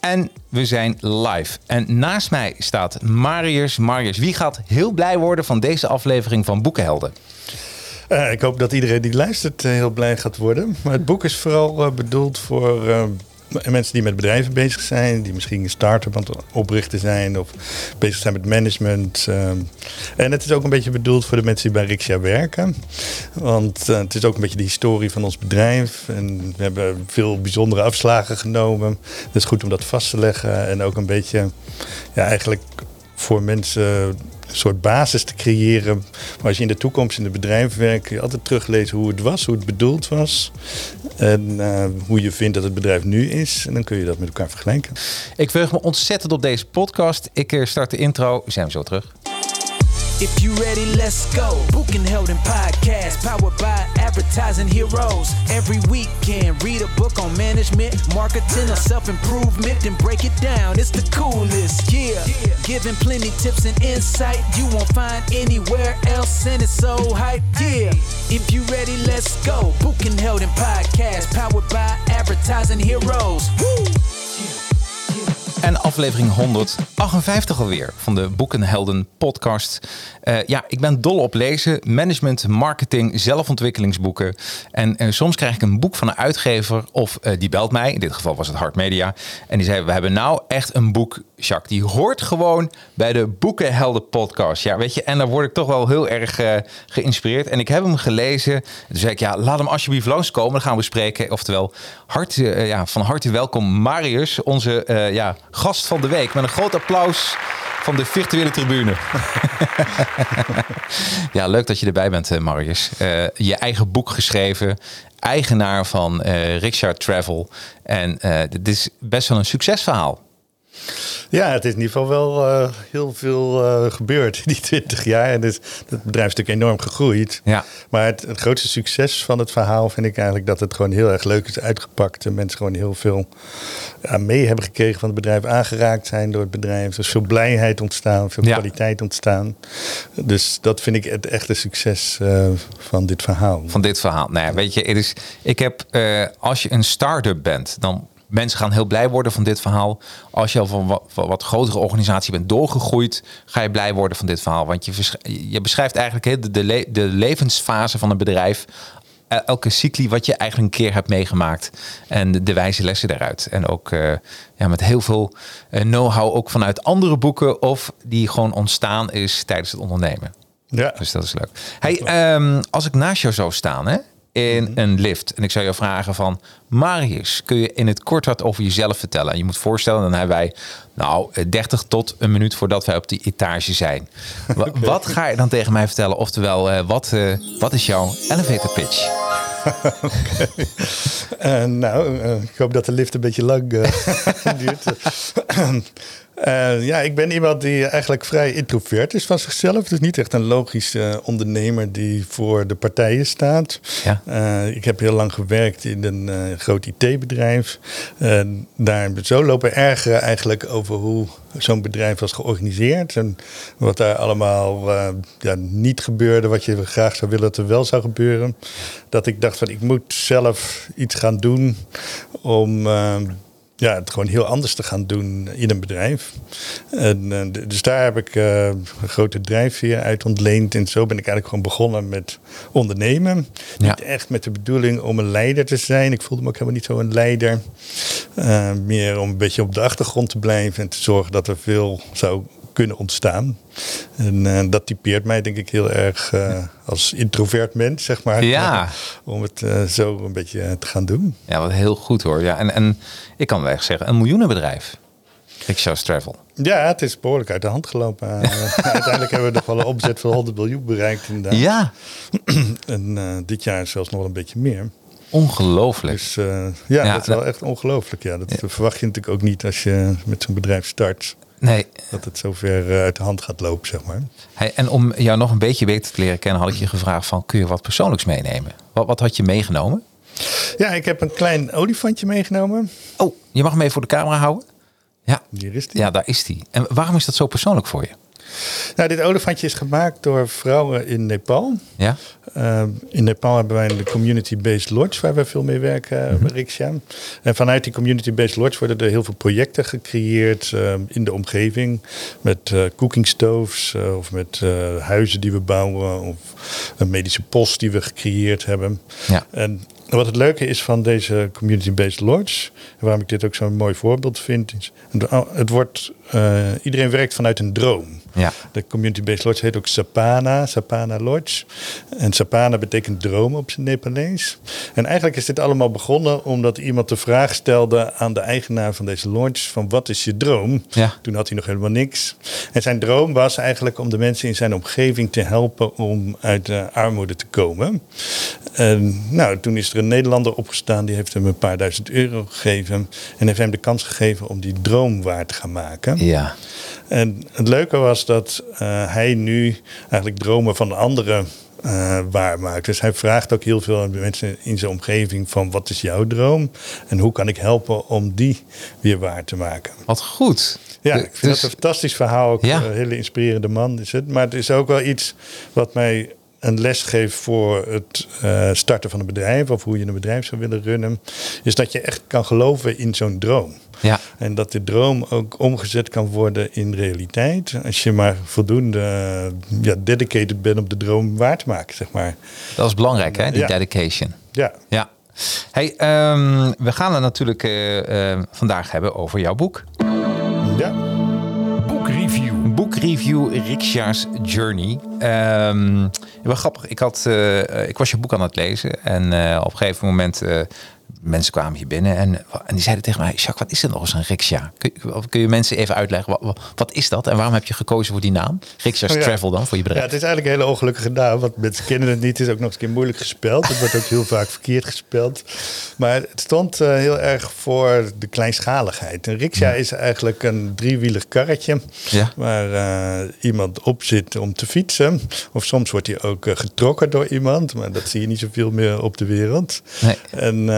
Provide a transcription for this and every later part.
En we zijn live. En naast mij staat Marius. Marius, wie gaat heel blij worden van deze aflevering van Boekenhelden? Uh, ik hoop dat iedereen die luistert uh, heel blij gaat worden. Maar het boek is vooral uh, bedoeld voor mensen die met bedrijven bezig zijn, die misschien een start-up aan het oprichten zijn of bezig zijn met management. en het is ook een beetje bedoeld voor de mensen die bij Rixia werken. Want het is ook een beetje de historie van ons bedrijf. En we hebben veel bijzondere afslagen genomen. Het is goed om dat vast te leggen. En ook een beetje, ja, eigenlijk voor mensen soort basis te creëren. Maar als je in de toekomst in het bedrijf werkt, je altijd teruglezen hoe het was, hoe het bedoeld was. En uh, hoe je vindt dat het bedrijf nu is. En dan kun je dat met elkaar vergelijken. Ik verheug me ontzettend op deze podcast. Ik eh, start de intro. We zo terug. If you ready, let's go. Booking held in podcast, powered by advertising heroes. Every weekend, read a book on management, marketing, or self improvement, then break it down. It's the coolest, yeah. Giving plenty tips and insight you won't find anywhere else, and it's so hype, yeah. If you ready, let's go. Booking held in podcast, powered by advertising heroes. Woo! En aflevering 158 alweer van de Boekenhelden podcast. Uh, ja, ik ben dol op lezen, management, marketing, zelfontwikkelingsboeken. En uh, soms krijg ik een boek van een uitgever of uh, die belt mij. In dit geval was het Hart Media. En die zei, we hebben nou echt een boek, Jacques. Die hoort gewoon bij de Boekenhelden podcast. Ja, weet je, en daar word ik toch wel heel erg geïnspireerd. En ik heb hem gelezen. Toen zei ik, ja, laat hem alsjeblieft langskomen. Dan gaan we bespreken. Oftewel, hart, ja, van harte welkom Marius, onze ja, gast van de week. Met een groot applaus van de virtuele tribune. ja, leuk dat je erbij bent, eh, Marius. Je eigen boek geschreven, eigenaar van uh, Richard Travel. En dit is best wel een succesverhaal. Ja, het is in ieder geval wel uh, heel veel uh, gebeurd in die 20 jaar. En dus, het bedrijf is natuurlijk enorm gegroeid. Ja. Maar het, het, grootste succes van het verhaal vind ik eigenlijk dat het gewoon heel erg leuk is uitgepakt. En mensen gewoon heel veel uh, mee hebben gekregen van het bedrijf, aangeraakt zijn door het bedrijf. Dus veel blijheid ontstaan, veel ja. kwaliteit ontstaan. Dus dat vind ik het echte succes van dit verhaal. Van dit verhaal. Nou ja, weet je, het is, ik heb, als je een start-up bent, dan mensen gaan heel blij worden van dit verhaal. Als je al van wat, wat grotere organisatie bent doorgegroeid, ga je blij worden van dit verhaal. Want je, je beschrijft eigenlijk de, de, de levensfase van een bedrijf elke cycli wat je eigenlijk een keer hebt meegemaakt. En de, de wijze lessen daaruit. En ook uh, ja, met heel veel uh, know-how ook vanuit andere boeken. Of die gewoon ontstaan is tijdens het ondernemen. Ja. Dus dat is leuk. Hey, um, als ik naast jou zou staan, hè, in mhm. een lift. En ik zou je vragen van, Marius, kun je in het kort wat over jezelf vertellen? En je moet voorstellen, dan hebben wij nou 30 tot een minuut voordat wij op die etage zijn. Wat ga je dan tegen mij vertellen? Oftewel, uh, wat, uh, wat is jouw elevator pitch? uh, nou, ik hoop dat de lift een beetje lang duurt. Uh, ja, ik ben iemand die eigenlijk vrij introvert is van zichzelf. Dus niet echt een logische ondernemer die voor de partijen staat. Ja. Uh, ik heb heel lang gewerkt in een uh, groot IT-bedrijf. daar zo lopen ergeren eigenlijk over hoe zo'n bedrijf was georganiseerd. En wat daar allemaal ja, niet gebeurde, wat je graag zou willen dat er wel zou gebeuren. Dat ik dacht van ik moet zelf iets gaan doen om ja, het gewoon heel anders te gaan doen in een bedrijf. En, uh, dus daar heb ik uh, een grote drijfveer uit ontleend. En zo ben ik eigenlijk gewoon begonnen met ondernemen. Niet echt met de bedoeling om een leider te zijn. Ik voelde me ook helemaal niet zo een leider. Uh, meer om een beetje op de achtergrond te blijven en te zorgen dat er veel zou kunnen ontstaan. En uh, dat typeert mij denk ik heel erg uh, als introvert mens, zeg maar. Ja. Om het uh, zo een beetje te gaan doen. Ja, wat heel goed hoor. Ja, en, en ik kan wel echt zeggen, een miljoenenbedrijf. Rickshaws Travel. Ja, het is behoorlijk uit de hand gelopen. uiteindelijk hebben we nog wel een omzet van 100 miljoen bereikt. Inderdaad. Ja. en dit jaar zelfs nog wel een beetje meer. Ongelooflijk. Dus ja, ja, dat is wel echt ongelooflijk. Ja, dat verwacht je natuurlijk ook niet als je met zo'n bedrijf start. Nee. Dat het zover eh, uit de hand gaat lopen, zeg maar. Hey, en om jou nog een beetje beter te leren kennen, had ik je gevraagd van, kun je wat persoonlijks meenemen? Wat, wat had je meegenomen? Ja, ik heb een klein olifantje meegenomen. Oh, je mag hem even voor de camera houden? Ja. Hier is die. Ja, daar is die. En waarom is dat zo persoonlijk voor je? Nou, dit olifantje is gemaakt door vrouwen in Nepal. Ja? Uh, in Nepal hebben wij een community-based lodge waar we veel mee werken mm -hmm. En vanuit die community-based lodge worden er heel veel projecten gecreëerd uh, in de omgeving. Met uh, cooking stoves of met huizen die we bouwen of een medische post die we gecreëerd hebben. Ja. En wat het leuke is van deze community-based lodge, waarom ik dit ook zo'n mooi voorbeeld vind, is het wordt, iedereen werkt vanuit een droom. Ja. De community-based lodge heet ook Sapana, Sapana Lodge. En Sapana betekent droom op zijn Nepalees. En eigenlijk is dit allemaal begonnen omdat iemand de vraag stelde aan de eigenaar van deze lodge: van wat is je droom? Ja. Toen had hij nog helemaal niks. En zijn droom was eigenlijk om de mensen in zijn omgeving te helpen om uit de armoede te komen. En nou, toen is er een Nederlander opgestaan, die heeft hem een paar duizend euro gegeven en heeft hem de kans gegeven om die droom waar te gaan maken. Ja. En het leuke was dat uh, hij nu eigenlijk dromen van anderen uh, waarmaakt. Dus hij vraagt ook heel veel aan mensen in zijn omgeving van wat is jouw droom en hoe kan ik helpen om die weer waar te maken. Wat goed. Ja, ik vind dus, dat een fantastisch verhaal. Ook ja. een hele inspirerende man is het. Maar het is ook wel iets wat mij een les geeft voor het uh, starten van een bedrijf of hoe je een bedrijf zou willen runnen, is dat je echt kan geloven in zo'n droom. Ja. En dat de droom ook omgezet kan worden in realiteit. Als je maar voldoende ja, dedicated bent om de droom waar te maken, zeg maar. Dat is belangrijk, hè, die dedication. Ja. ja. Hey, um, we gaan het natuurlijk uh, uh, vandaag hebben over jouw boek. Ja. Boekreview. Boekreview Riksha's Journey. Um, wel grappig. Ik, had, uh, ik was je boek aan het lezen. En uh, op een gegeven moment mensen kwamen hier binnen en, en die zeiden tegen mij: Jacques, wat is er nog eens een riksja? Kun, kun, je mensen even uitleggen, wat, wat, is dat en waarom heb je gekozen voor die naam? Riksja's oh Travel dan, voor je bedrijf? Ja, het is eigenlijk een hele ongelukkige naam, want mensen kennen het niet. Het is ook nog eens een keer moeilijk gespeld. Het wordt ook heel vaak verkeerd gespeld. Maar het stond uh, heel erg voor de kleinschaligheid. Een riksja is eigenlijk een driewielig karretje ja. waar uh, iemand op zit om te fietsen. Of soms wordt hij ook uh, getrokken door iemand, maar dat zie je niet zoveel meer op de wereld. Nee. En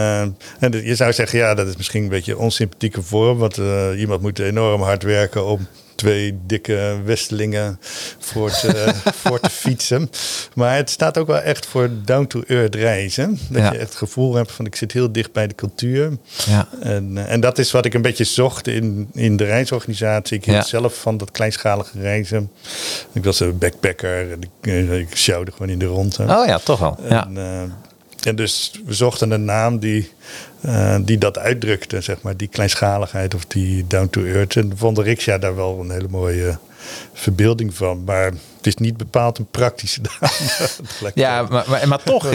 en je zou zeggen, ja, dat is misschien een beetje een onsympathieke vorm. Want uh, iemand moet enorm hard werken om twee dikke westelingen voor te, voor te fietsen. Maar het staat ook wel echt voor down-to-earth reizen. Dat je echt het gevoel hebt van ik zit heel dicht bij de cultuur. Ja. En, eh, en dat is wat ik een beetje zocht in, in de reisorganisatie. Ik hield zelf van dat kleinschalige reizen. Ik was een backpacker en ik, eh, ik sjouwde gewoon in de ronde. Oh ja, toch wel. Ja. En dus we zochten een naam die, uh, die dat uitdrukte, zeg maar, die kleinschaligheid of die down to earth. En vond Riksja daar wel een hele mooie verbeelding van. Maar het is niet bepaald een praktische naam. ja, maar, maar, maar toch, uh,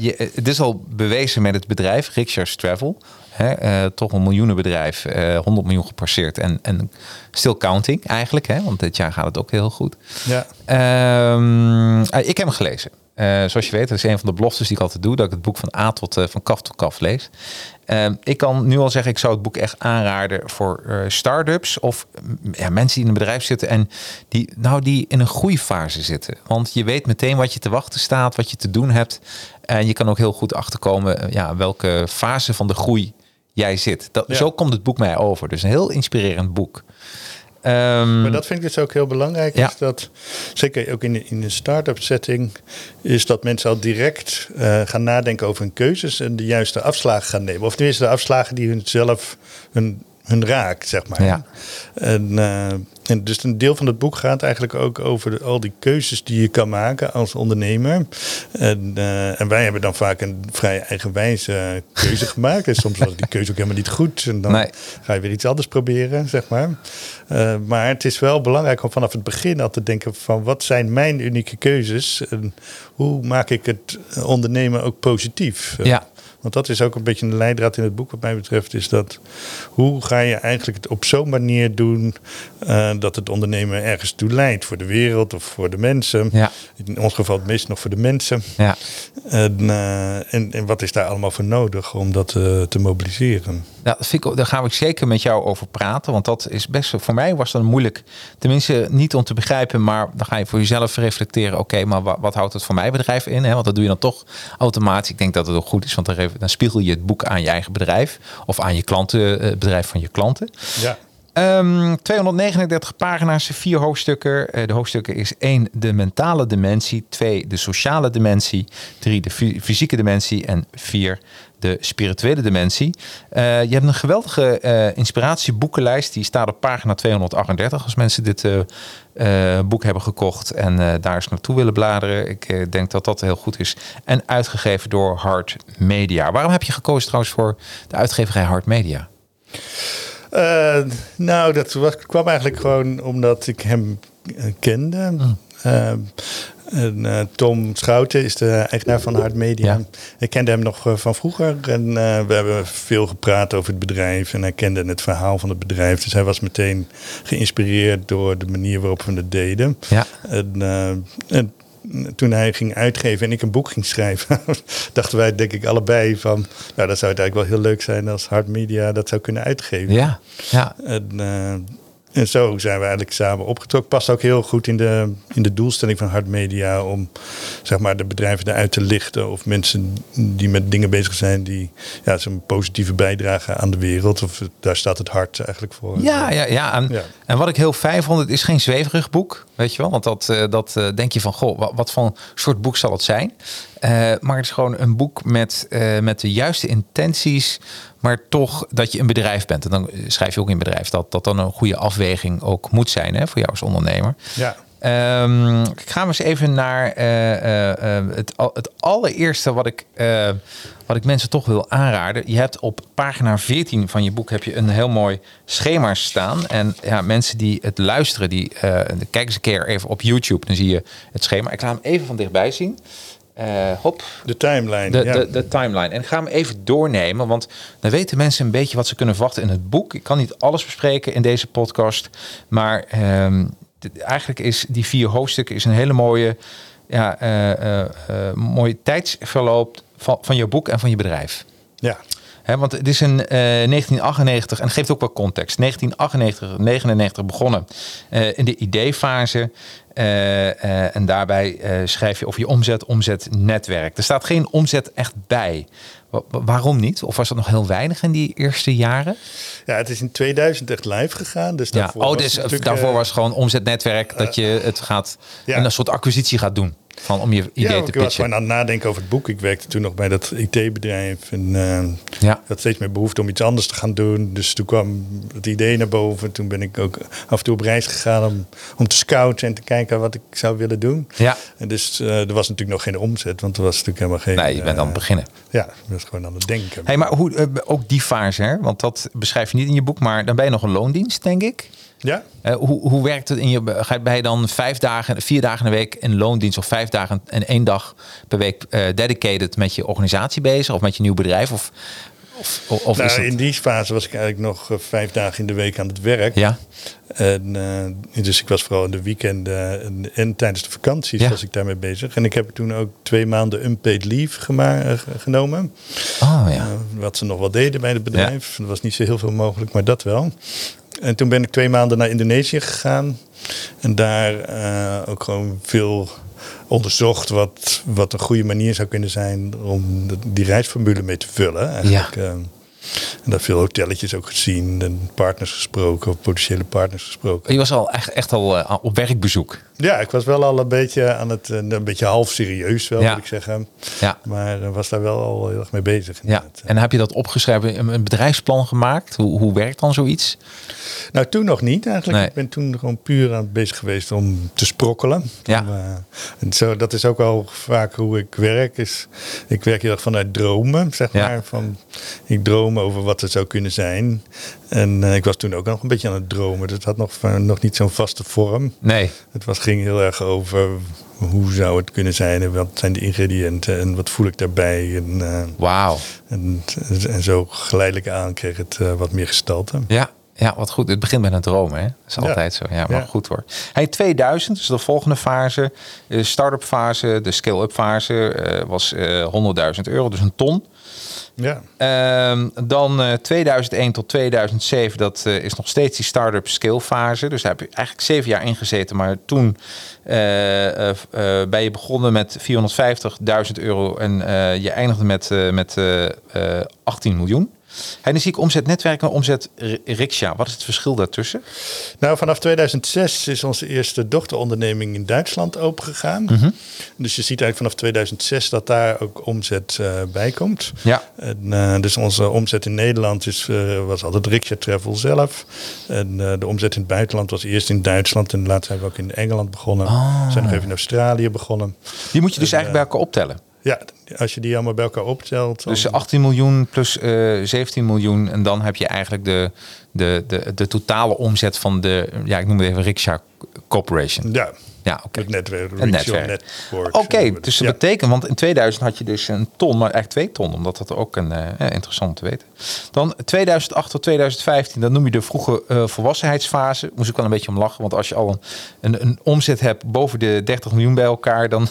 je, het is al bewezen met het bedrijf Riksja's Travel. Hè, uh, toch een miljoenenbedrijf, uh, 100 miljoen gepasseerd en, en still counting eigenlijk, hè, want dit jaar gaat het ook heel goed. Ja. Uh, ik heb hem gelezen. Uh, zoals je weet, dat is een van de beloftes die ik altijd doe, dat ik het boek van A tot uh, van kaf tot kaf lees. Uh, ik kan nu al zeggen, ik zou het boek echt aanraden voor start-ups of ja, mensen die in een bedrijf zitten en die, nou, die in een groeifase zitten. Want je weet meteen wat je te wachten staat, wat je te doen hebt. En je kan ook heel goed achterkomen ja, welke fase van de groei jij zit. Dat, Zo komt het boek mij over. Dus een heel inspirerend boek. Um, maar dat vind ik dus ook heel belangrijk. Ja. Is dat, zeker ook in de, in de start-up setting, is dat mensen al direct uh, gaan nadenken over hun keuzes en de juiste afslagen gaan nemen. Of tenminste de afslagen die hun zelf hun, hun raakt, zeg maar. Ja. En uh, en dus een deel van het boek gaat eigenlijk ook over de, al die keuzes die je kan maken als ondernemer. En, uh, en wij hebben dan vaak een vrij eigenwijze keuze gemaakt. En soms was die keuze ook helemaal niet goed. En dan ga je weer iets anders proberen, zeg maar. Uh, maar het is wel belangrijk om vanaf het begin al te denken van wat zijn mijn unieke keuzes? En hoe maak ik het ondernemen ook positief? Ja. Want dat is ook een beetje een leidraad in het boek wat mij betreft. Is dat hoe ga je eigenlijk het op zo'n manier doen uh, dat het ondernemen ergens toe leidt. Voor de wereld of voor de mensen. Ja. In ons geval het meest nog voor de mensen. Ja. En, uh, en, en, wat is daar allemaal voor nodig om dat uh, te mobiliseren? Ja, ik, daar gaan we zeker met jou over praten. Want dat is best, voor mij was dat moeilijk. Tenminste, niet om te begrijpen, maar dan ga je voor jezelf reflecteren. Oké, maar wat, wat, houdt het voor mijn bedrijf in? Hè? Want dat doe je dan toch automatisch. Ik denk dat het ook goed is, want dan, dan spiegel je het boek aan je eigen bedrijf. Of aan je klanten, het bedrijf van je klanten. Ja. Um, 239 pagina's, vier hoofdstukken. Uh, de hoofdstukken is één, de mentale dimensie. Twee, de sociale dimensie. Drie, de fysieke dimensie. En vier, de spirituele dimensie. Uh, je hebt een geweldige uh, inspiratieboekenlijst. Die staat op pagina 238. Als mensen dit uh, boek hebben gekocht en daar eens naartoe willen bladeren. Ik denk dat dat heel goed is. En uitgegeven door Hart Media. Waarom heb je gekozen trouwens voor de uitgeverij Hart Media? nou, dat was, kwam eigenlijk gewoon omdat ik hem kende. Mm. En, uh, Tom Schouten is de eigenaar van Hard Media. Ik kende hem nog uh, van vroeger. En uh, we hebben veel gepraat over het bedrijf. En hij kende het verhaal van het bedrijf. Dus hij was meteen geïnspireerd door de manier waarop we het deden. Ja. En, en toen hij ging uitgeven en ik een boek ging schrijven, dachten wij denk ik allebei van, nou dat zou het eigenlijk wel heel leuk zijn als Hard Media dat zou kunnen uitgeven. Ja, ja. En, en zo zijn we eigenlijk samen opgetrokken. Past ook heel goed in de, in de doelstelling van Hard Media om zeg maar, de bedrijven eruit te lichten. Of mensen die met dingen bezig zijn die ja, zo'n positieve bijdrage aan de wereld. Of daar staat het hart eigenlijk voor. Ja, ja, ja. En, ja. en wat ik heel fijn vond, het is geen zweverig boek. Weet je wel? Want dat, eh, dat eh, denk je van, goh, wat, wat voor soort boek zal het zijn? Uh, maar het is gewoon een boek met, met de juiste intenties maar toch dat je een bedrijf bent. En dan schrijf je ook in bedrijf dat dat dan een goede afweging ook moet zijn hè, voor jou als ondernemer. Ja. Um, ik ga eens even naar uh, uh, het, het allereerste wat ik, wat ik mensen toch wil aanraden. Je hebt op pagina 14 van je boek heb je een heel mooi schema staan. En ja, mensen die het luisteren, die kijk eens een keer even op YouTube. Dan zie je het schema. Ik laat hem even van dichtbij zien. Uh, hop. De timeline. De, de, de, timeline. En ik ga hem even doornemen, want dan weten mensen een beetje wat ze kunnen verwachten in het boek. Ik kan niet alles bespreken in deze podcast, maar um, eigenlijk is die vier hoofdstukken is een hele mooie, ja, uh, uh, mooie tijdsverloop van, van je boek en van je bedrijf. Ja. He, want het is in 1998 en geeft ook wel context. 1998, 99 begonnen in de ideefase. Uh, uh, en daarbij uh, schrijf je over je omzet, omzet, netwerk. Er staat geen omzet echt bij. waarom niet? Of was dat nog heel weinig in die eerste jaren? Ja, het is in 2000 echt live gegaan. Dus daarvoor, ja. oh, dus daarvoor was gewoon omzetnetwerk dat je het gaat ja. een soort acquisitie gaat doen. Van om je idee ja, te pitchen. Ik was gewoon aan het nadenken over het boek. Ik werkte toen nog bij dat IT-bedrijf. En uh, ja. had steeds meer behoefte om iets anders te gaan doen. Dus toen kwam het idee naar boven. Toen ben ik ook af en toe op reis gegaan om, om te scouten en te kijken wat ik zou willen doen. Ja. En dus uh, er was natuurlijk nog geen omzet, want er was natuurlijk helemaal geen... Nee, je bent aan het beginnen. Ja, dat was gewoon aan het denken. Hey, maar hoe, ook die fase, hè? want dat beschrijf je niet in je boek, maar dan ben je nog een loondienst, denk ik. Ja. Uh, hoe, hoe werkt het in je? Ga je dan vijf dagen, vier dagen in de week in loondienst of vijf dagen en één dag per week uh, dedicated met je organisatie bezig of met je nieuw bedrijf? Of, of, of nou, is het... In die fase was ik eigenlijk nog uh, vijf dagen in de week aan het werk. Ja. En, dus ik was vooral in de weekenden en, en, tijdens de vakanties ja. was ik daarmee bezig. En ik heb toen ook twee maanden unpaid leave genomen. Oh, ja. wat ze nog wel deden bij het bedrijf. Ja. Er was niet zo heel veel mogelijk, maar dat wel. En toen ben ik twee maanden naar Indonesië gegaan. En daar uh, ook gewoon veel onderzocht wat, wat een goede manier zou kunnen zijn om die reisformule mee te vullen. Eigenlijk. Ja. Uh, en daar veel hotelletjes ook gezien en partners gesproken, of potentiële partners gesproken. Je was al echt, echt al uh, op werkbezoek? Ja, ik was wel al een beetje aan het, een beetje half serieus wel, moet ik zeggen. Ja. Maar was daar wel al heel erg mee bezig. Ja. En heb je dat opgeschreven, een bedrijfsplan gemaakt? Hoe, hoe werkt dan zoiets? Nou, toen nog niet eigenlijk. Ik ben toen gewoon puur aan het bezig geweest om te sprokkelen. Ja. uh, en zo, dat is ook wel vaak hoe ik werk. Is, ik werk heel erg vanuit dromen, zeg maar. Van, ik droom over wat het zou kunnen zijn. En uh, ik was toen ook nog een beetje aan het dromen. Dat had nog, nog niet zo'n vaste vorm. Nee. Het was, ging heel erg over hoe zou het kunnen zijn en wat zijn de ingrediënten en wat voel ik daarbij. En, uh, Wauw. En, en, zo geleidelijk aan kreeg het wat meer gestalte. Ja, ja, wat goed. Het begint met een droom, hè? Dat is altijd zo. Ja, maar goed hoor. Hij 2000, dus de volgende fase, de start-up fase, de scale-up fase, was uh, 100.000 euro, dus een ton. Ja. Uh, dan uh, 2001 tot 2007, dat uh, is nog steeds die start-up scale fase. Dus daar heb je eigenlijk zeven jaar ingezeten. Maar toen uh, ben je begonnen met 450.000 euro en je eindigde met, met 18 miljoen. Dan zie ik omzet netwerk en omzet riksja. Wat is het verschil daartussen? Nou, vanaf 2006 is onze eerste dochteronderneming in Duitsland opengegaan. Mm Dus je ziet eigenlijk vanaf 2006 dat daar ook omzet uh, bij komt. Ja. En, uh, dus onze omzet in Nederland is, uh, was altijd riksja travel zelf. En de omzet in het buitenland was eerst in Duitsland. En later zijn we ook in Engeland begonnen. Oh. We zijn nog even in Australië begonnen. Die moet je dus en, eigenlijk bij elkaar optellen? Ja, als je die allemaal bij elkaar optelt. Dan... Dus 18 miljoen plus uh, 17 miljoen. En dan heb je eigenlijk de, de, de, de totale omzet van de, ja, ik noem het even Riksha Corporation. Ja. Ja, oké. Het netwerk. Een netwerk. Oké, okay, dus dat ja. betekent, want in 2000 had je dus een ton, maar eigenlijk twee ton, omdat dat ook een uh, interessant te weten. Dan 2008 tot 2015, dat noem je de vroege uh, volwassenheidsfase. Moest ik wel een beetje om lachen, want als je al een, een, een omzet hebt boven de 30 miljoen bij elkaar, dan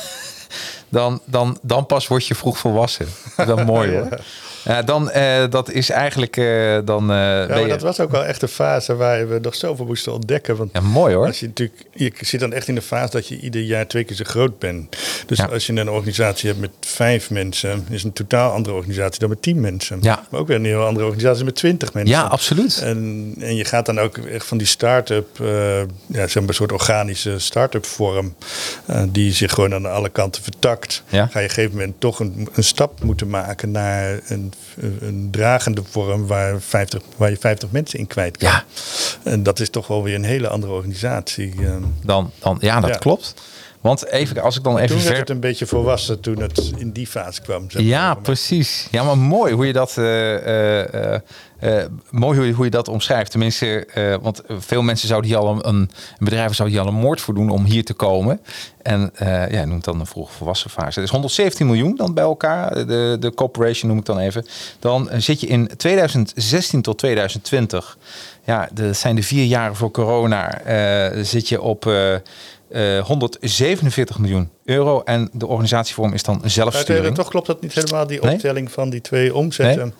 dan, dan, dan pas word je vroeg volwassen. Dat is mooi hoor. Ja, dan, uh, dat is eigenlijk uh, dan. Uh, ja, dat was ook wel echt een fase waar we nog zoveel moesten ontdekken. Want ja, mooi hoor. Als je, natuurlijk, je zit dan echt in de fase dat je ieder jaar twee keer zo groot bent. Dus ja. als je een organisatie hebt met vijf mensen, is een totaal andere organisatie dan met tien mensen. Ja. Maar ook weer een heel andere organisatie met twintig mensen. Ja, absoluut. En, en je gaat dan ook echt van die start-up, ja, zeg maar een soort organische start-up vorm, die zich gewoon aan alle kanten vertakt. Ja. Ga je op een gegeven moment toch een, een stap moeten maken naar een een dragende vorm waar, 50, waar je 50 mensen in kwijt kan. Ja. En dat is toch wel weer een hele andere organisatie. ehm. Dan, dan, ja, dat Ja. klopt. Want even, als ik dan even Toen werd ver... het een beetje volwassen toen het in die fase kwam. zeg maar. Ja, precies. Ja, maar mooi hoe je dat, eh, eh, eh, mooi hoe je, hoe je dat omschrijft. Tenminste, eh, want veel mensen zouden hier al een, een bedrijven zouden hier al een moord voor doen om hier te komen. En eh ja, noemt dan een vroeg volwassen fase. Dus 117 miljoen dan bij elkaar. De, de corporation noem ik dan even. Dan zit je in 2016 tot 2020. Ja, dat zijn de vier jaren voor corona. zit je op eh, eh, 147 miljoen euro. En de organisatievorm is dan Maar zelfsturing. toch klopt dat niet helemaal, die Nee? optelling van die twee omzetten.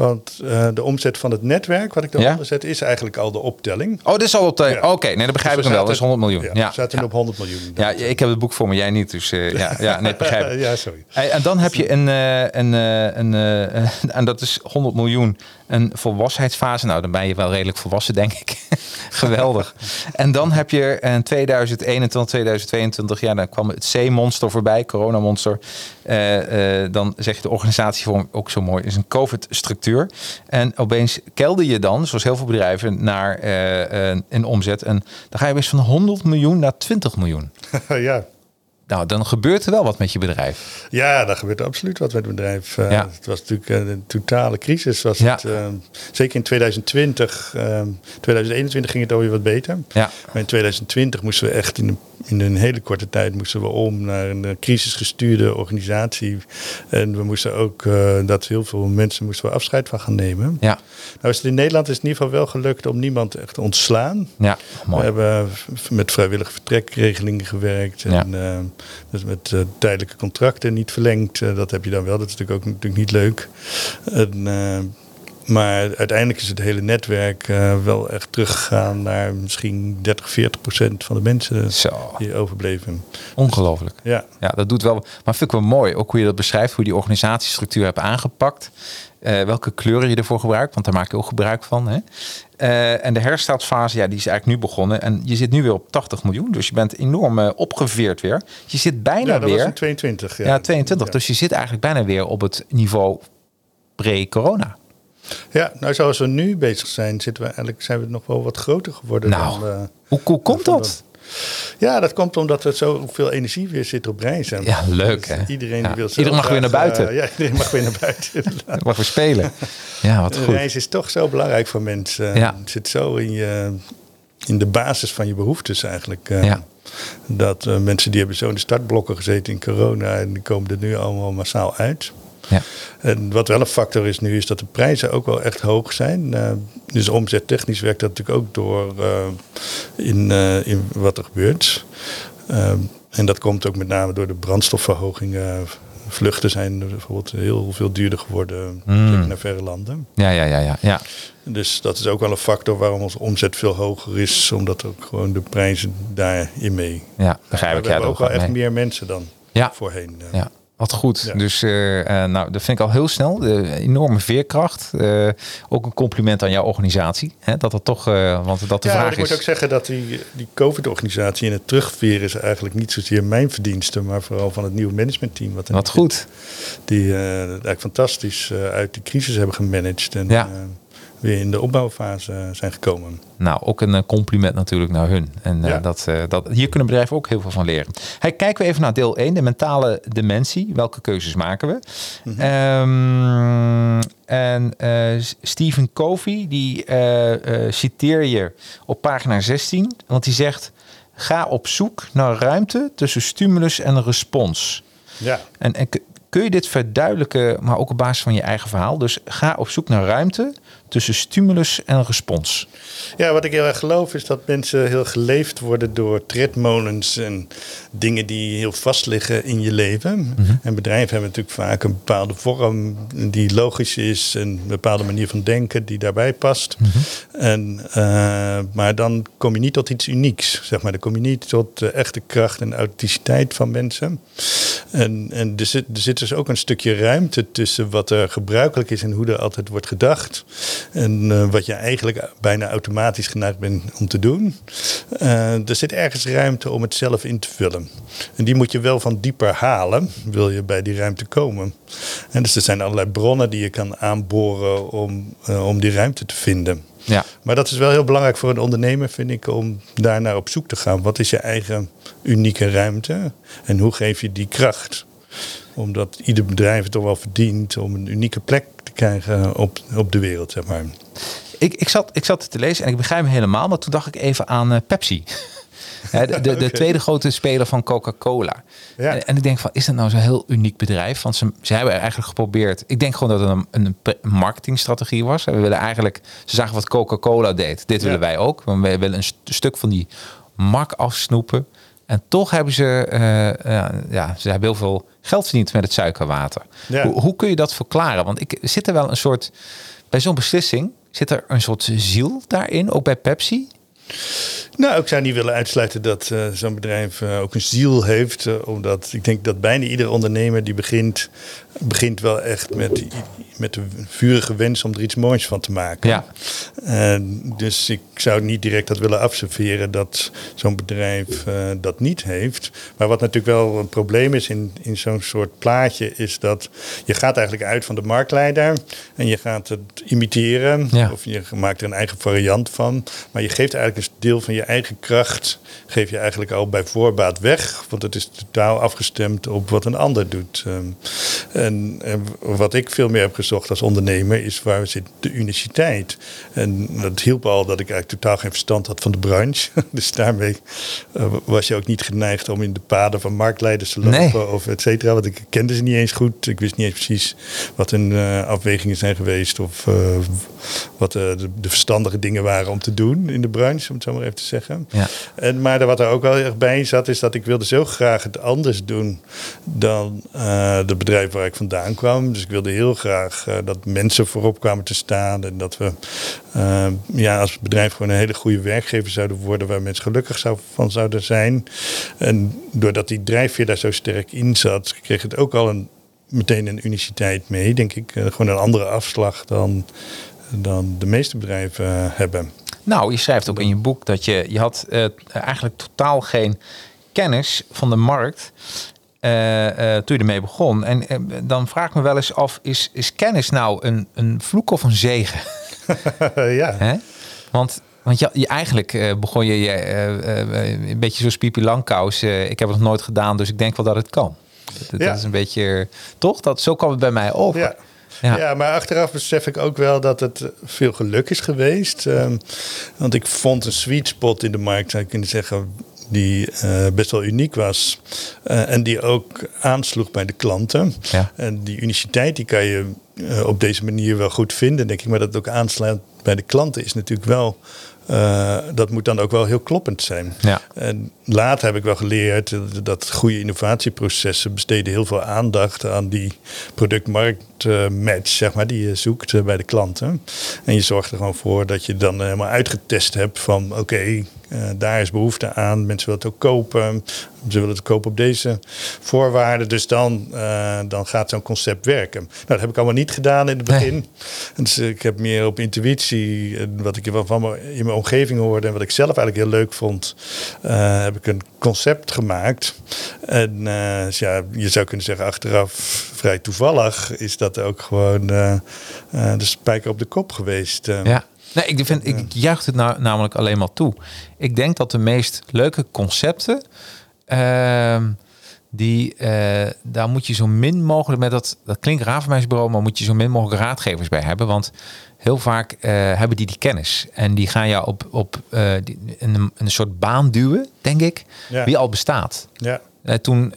Want eh, de omzet van het netwerk, wat ik Ja. daaronder zet, is eigenlijk al de optelling. Oh, dit is al op. Ja. Oké, nee, dat begrijp Dus ik wel. Dat is zaten- 100 miljoen. Ja, we zaten ja. nu op 100 miljoen. Ja, ik heb het boek voor me, jij niet. Dus eh, ja, ja, nee, begrijp ik. ja, sorry. En dan heb je een, eh, een, een, en dat is 100 miljoen, een volwassenheidsfase. Nou, dan ben je wel redelijk volwassen, denk ik. Geweldig. En dan heb je in 2021, 2022, ja, dan kwam het C-monster voorbij, coronamonster. Eh, dan zeg je de organisatievorm ook zo mooi, is een COVID-structuur. En opeens kelder je dan, zoals heel veel bedrijven, naar eh, een, een omzet. En dan ga je best van 100 miljoen naar 20 miljoen. ja. Nou, dan gebeurt er wel wat met je bedrijf. Ja, daar gebeurt absoluut wat met het bedrijf. Eh, Ja. Het was natuurlijk eh, een totale crisis. Was Ja. het, eh, zeker in 2020. eh 2021 ging het alweer wat beter. Ja. Maar in 2020 moesten we echt in een, in een hele korte tijd moesten we om naar een crisisgestuurde organisatie. En we moesten ook dat heel veel mensen moesten we afscheid van gaan nemen. Ja, Nou is het in Nederland is het in ieder geval wel gelukt om niemand echt te ontslaan. ja, We hebben met vrijwillige vertrekregelingen gewerkt. En Ja. Dus met eh, tijdelijke contracten niet verlengd. Eh, dat heb je dan wel. Dat is natuurlijk ook natuurlijk niet leuk. En, eh, maar uiteindelijk is het hele netwerk wel echt teruggegaan naar misschien 30, 40 procent van de mensen Zo, die overbleven. ongelooflijk. Ja, Ja, dat doet wel. Maar vind ik wel mooi, ook hoe je dat beschrijft, hoe je die organisatiestructuur hebt aangepakt. Eh, welke kleuren je ervoor gebruikt, want daar maak je ook gebruik van. Hè? Eh, en de herstartfase, ja, die is eigenlijk nu begonnen. En je zit nu weer op 80 miljoen, dus je bent enorm eh, opgeveerd weer. Je zit bijna ja dat was weer. in 22. Ja, ja, 22. Ja. Dus je zit eigenlijk bijna weer op het niveau pre-corona. Ja, nou zoals we nu bezig zijn, zitten we eigenlijk, zijn we nog wel wat groter geworden. Nou, dan, Hoe, hoe komt dat? Ja, dat komt omdat er zoveel energie weer zit op reizen. Ja, leuk, Dus hè? Iedereen Ja, wil zo iedereen mag weer naar buiten. eh, ja, iedereen mag weer naar buiten. Mag weer spelen. Ja, wat goed. reis is toch zo belangrijk voor mensen. Ja. Het zit zo in, je, in de basis van je behoeftes eigenlijk. eh, Ja. Dat eh, mensen die hebben zo in de startblokken gezeten in corona en die komen er nu allemaal massaal uit. Ja. En wat wel een factor is nu, is dat de prijzen ook wel echt hoog zijn. Eh, dus omzettechnisch werkt dat natuurlijk ook door eh, in, eh, in wat er gebeurt. En dat komt ook met name door de brandstofverhogingen. Vluchten zijn bijvoorbeeld heel veel duurder geworden, Mm. zeker naar verre landen. Ja, ja, ja, ja, ja. Dus dat is ook wel een factor waarom onze omzet veel hoger is, omdat ook gewoon de prijzen daarin mee. Ja, begrijp ik. we Ja, hebben dat ook wel echt mee. meer mensen dan Ja. voorheen. Ja. Wat goed. Dus uh, nou, dat vind ik al heel snel. De enorme veerkracht. Uh, ook een compliment aan jouw organisatie. Hè, dat dat toch, want dat de ja, vraag ik is. Ik moet ook zeggen dat die, die COVID-organisatie en het terugveren is eigenlijk niet zozeer mijn verdienste, maar vooral van het nieuwe managementteam. Wat, wat goed. Die eigenlijk fantastisch uit de crisis hebben gemanaged. En, ja weer in de opbouwfase zijn gekomen. Nou, ook een compliment natuurlijk naar hun. En ja. dat, dat, hier kunnen bedrijven ook heel veel van leren. Hey, kijken we even naar deel 1, de mentale dementie. Welke keuzes maken we? Mm -hmm. um, en uh, Stephen Covey, die citeer je op pagina 16. Want die zegt, ga op zoek naar ruimte tussen stimulus en respons. Ja. En, en kun je dit verduidelijken, maar ook op basis van je eigen verhaal? Dus ga op zoek naar ruimte tussen stimulus en respons. Ja, wat ik heel erg geloof is dat mensen heel geleefd worden door tredmolens en dingen die heel vast liggen in je leven. Mhm. En bedrijven hebben natuurlijk vaak een bepaalde vorm die logisch is en een bepaalde manier van denken die daarbij past. Mhm. en, uh, maar dan kom je niet tot iets unieks, zeg maar. Dan kom je niet tot de echte kracht en authenticiteit van mensen. En, en er, zit, er zit dus ook een stukje ruimte tussen wat er gebruikelijk is en hoe er altijd wordt gedacht. En uh, wat je eigenlijk bijna automatisch geneigd bent om te doen. Uh, er zit ergens ruimte om het zelf in te vullen. En die moet je wel van dieper halen, wil je bij die ruimte komen. En dus er zijn allerlei bronnen die je kan aanboren om, uh, om die ruimte te vinden. Ja. Maar dat is wel heel belangrijk voor een ondernemer, vind ik, om daar naar op zoek te gaan. Wat is je eigen unieke ruimte en hoe geef je die kracht? Omdat ieder bedrijf het toch wel verdient om een unieke plek te krijgen op, op de wereld, zeg maar. Ik, ik, zat, ik zat te lezen en ik begrijp me helemaal, maar toen dacht ik even aan uh, Pepsi. de, de, de okay. tweede grote speler van Coca-Cola. Ja. En, en, ik denk van, is dat nou zo'n heel uniek bedrijf? Want ze, ze hebben eigenlijk geprobeerd. Ik denk gewoon dat het een, een marketingstrategie was. We willen eigenlijk, ze zagen wat Coca-Cola deed. Dit willen wij ook. We willen een st stuk van die mak afsnoepen. En toch hebben ze, uh, ja, ja, ze hebben heel veel geld verdiend met het suikerwater. Ja. Hoe, hoe kun je dat verklaren? Want ik zit er wel een soort, bij zo'n beslissing zit er een soort ziel daarin, ook bij Pepsi. Nou, ik zou niet willen uitsluiten dat uh, zo'n bedrijf ook een ziel heeft. Omdat ik denk dat bijna iedere ondernemer die begint, begint wel echt met, met de vurige wens om er iets moois van te maken. Ja. dus ik zou niet direct dat willen afserveren dat zo'n bedrijf dat niet heeft. Maar wat natuurlijk wel een probleem is in, in zo'n soort plaatje, is dat je gaat eigenlijk uit van de marktleider en je gaat het imiteren. Ja. Of je maakt er een eigen variant van. Maar je geeft eigenlijk een deel van je eigen kracht geef je eigenlijk al bij voorbaat weg. Want het is totaal afgestemd op wat een ander doet. Um, en, en, wat ik veel meer heb gezocht als ondernemer is waar zit de uniciteit. En dat hielp al dat ik eigenlijk totaal geen verstand had van de branche. dus daarmee uh, was je ook niet geneigd om in de paden van marktleiders te lopen nee. of et cetera. Want ik kende ze niet eens goed. Ik wist niet eens precies wat hun uh, afwegingen zijn geweest of uh, wat de, de verstandige dingen waren om te doen in de branche, om het zo maar even te zeggen. Ja. En, maar wat er ook wel erg bij zat, is dat ik wilde zo graag het anders doen dan de bedrijf waar vandaan kwam. Dus ik wilde heel graag uh, dat mensen voorop kwamen te staan en dat we uh, ja, als bedrijf gewoon een hele goede werkgever zouden worden waar mensen gelukkig van zouden zijn. En doordat die drijfveer daar zo sterk in zat, kreeg het ook al een, meteen een uniciteit mee, denk ik. gewoon een andere afslag dan, dan de meeste bedrijven hebben. Nou, je schrijft ook in je boek dat je, je had eigenlijk totaal geen kennis van de markt uh, uh, toen je ermee begon. En dan vraag ik me wel eens af, is, is kennis nou een, een vloek of een zegen? ja. Hè? Want want je, je eigenlijk begon je, je een beetje zoals Pipi Langkous. ik heb het nog nooit gedaan, dus ik denk wel dat het kan. Dat, ja. dat is een beetje, toch? Dat, zo kwam het bij mij over. Ja. Ja. ja. maar achteraf besef ik ook wel dat het veel geluk is geweest. Um, want ik vond een sweet spot in de markt, zou ik kunnen zeggen, die uh, best wel uniek was. Uh, en die ook aansloeg bij de klanten. Ja. En die uniciteit die kan je uh, op deze manier wel goed vinden, denk ik. Maar dat het ook aansluit bij de klanten is natuurlijk wel... dat moet dan ook wel heel kloppend zijn. Ja. En later heb ik wel geleerd dat goede innovatieprocessen besteden heel veel aandacht aan die product-markt-match, zeg maar, die je zoekt bij de klanten. En je zorgt er gewoon voor dat je dan helemaal uitgetest hebt van oké, uh, daar is behoefte aan. Mensen willen het ook kopen. Ze willen het kopen op deze voorwaarden. Dus dan, uh, dan gaat zo'n concept werken. Nou, dat heb ik allemaal niet gedaan in het begin. Dus ik heb meer op intuïtie, wat ik van in mijn omgeving hoorde en wat ik zelf eigenlijk heel leuk vond, heb ik een concept gemaakt. En dus ja, je zou kunnen zeggen achteraf vrij toevallig is dat ook gewoon de spijker op de kop geweest. Ja. Nee, ik, vind, ik juich het nou, namelijk alleen maar toe. Ik denk dat de meest leuke concepten, uh, die, uh, daar moet je zo min mogelijk met dat, dat klinkt raar voor bureau, maar moet je zo min mogelijk raadgevers bij hebben. Want heel vaak uh, hebben die die kennis. En die gaan jou op, op uh, die, een, een soort baan duwen, denk ik, ja. wie al bestaat. Ja. toen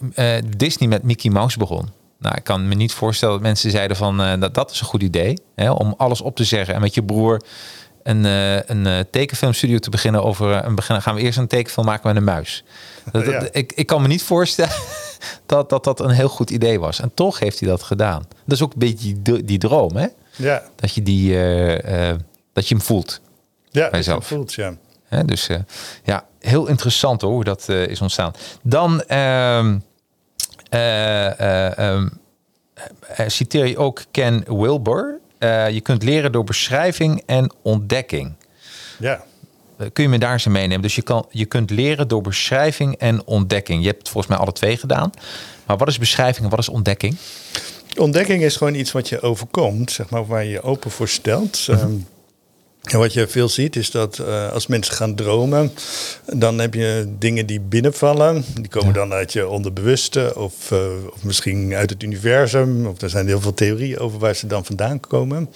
Disney met Mickey Mouse begon. Nou, ik kan me niet voorstellen dat mensen zeiden van dat, dat is een goed idee. Hè, om alles op te zeggen en met je broer een, een tekenfilmstudio te beginnen over een beginnen. Gaan we eerst een tekenfilm maken met een muis. Dat, dat, ik, ik kan me niet voorstellen dat, dat dat een heel goed idee was. En toch heeft hij dat gedaan. Dat is ook een beetje die, die droom, hè? Ja. Dat je die, dat je hem voelt. Ja, bij jezelf. voelt, ja. Hè, dus ja, heel interessant hoor, hoe dat is ontstaan. Dan ehm, ehm, citeer je ook Ken Wilber. Je kunt leren door beschrijving en ontdekking. Ja. Uh, kun je me daar eens meenemen? Dus je, kan, je kunt leren door beschrijving en ontdekking. Je hebt het volgens mij alle twee gedaan. Maar wat is beschrijving en wat is ontdekking? Ontdekking is gewoon iets wat je overkomt, zeg maar, waar je je open voor stelt. Mm -hmm. En wat je veel ziet is dat uh, als mensen gaan dromen, dan heb je dingen die binnenvallen. Die komen dan uit je onderbewuste of, uh, of misschien uit het universum. Of er zijn heel veel theorieën over waar ze dan vandaan komen.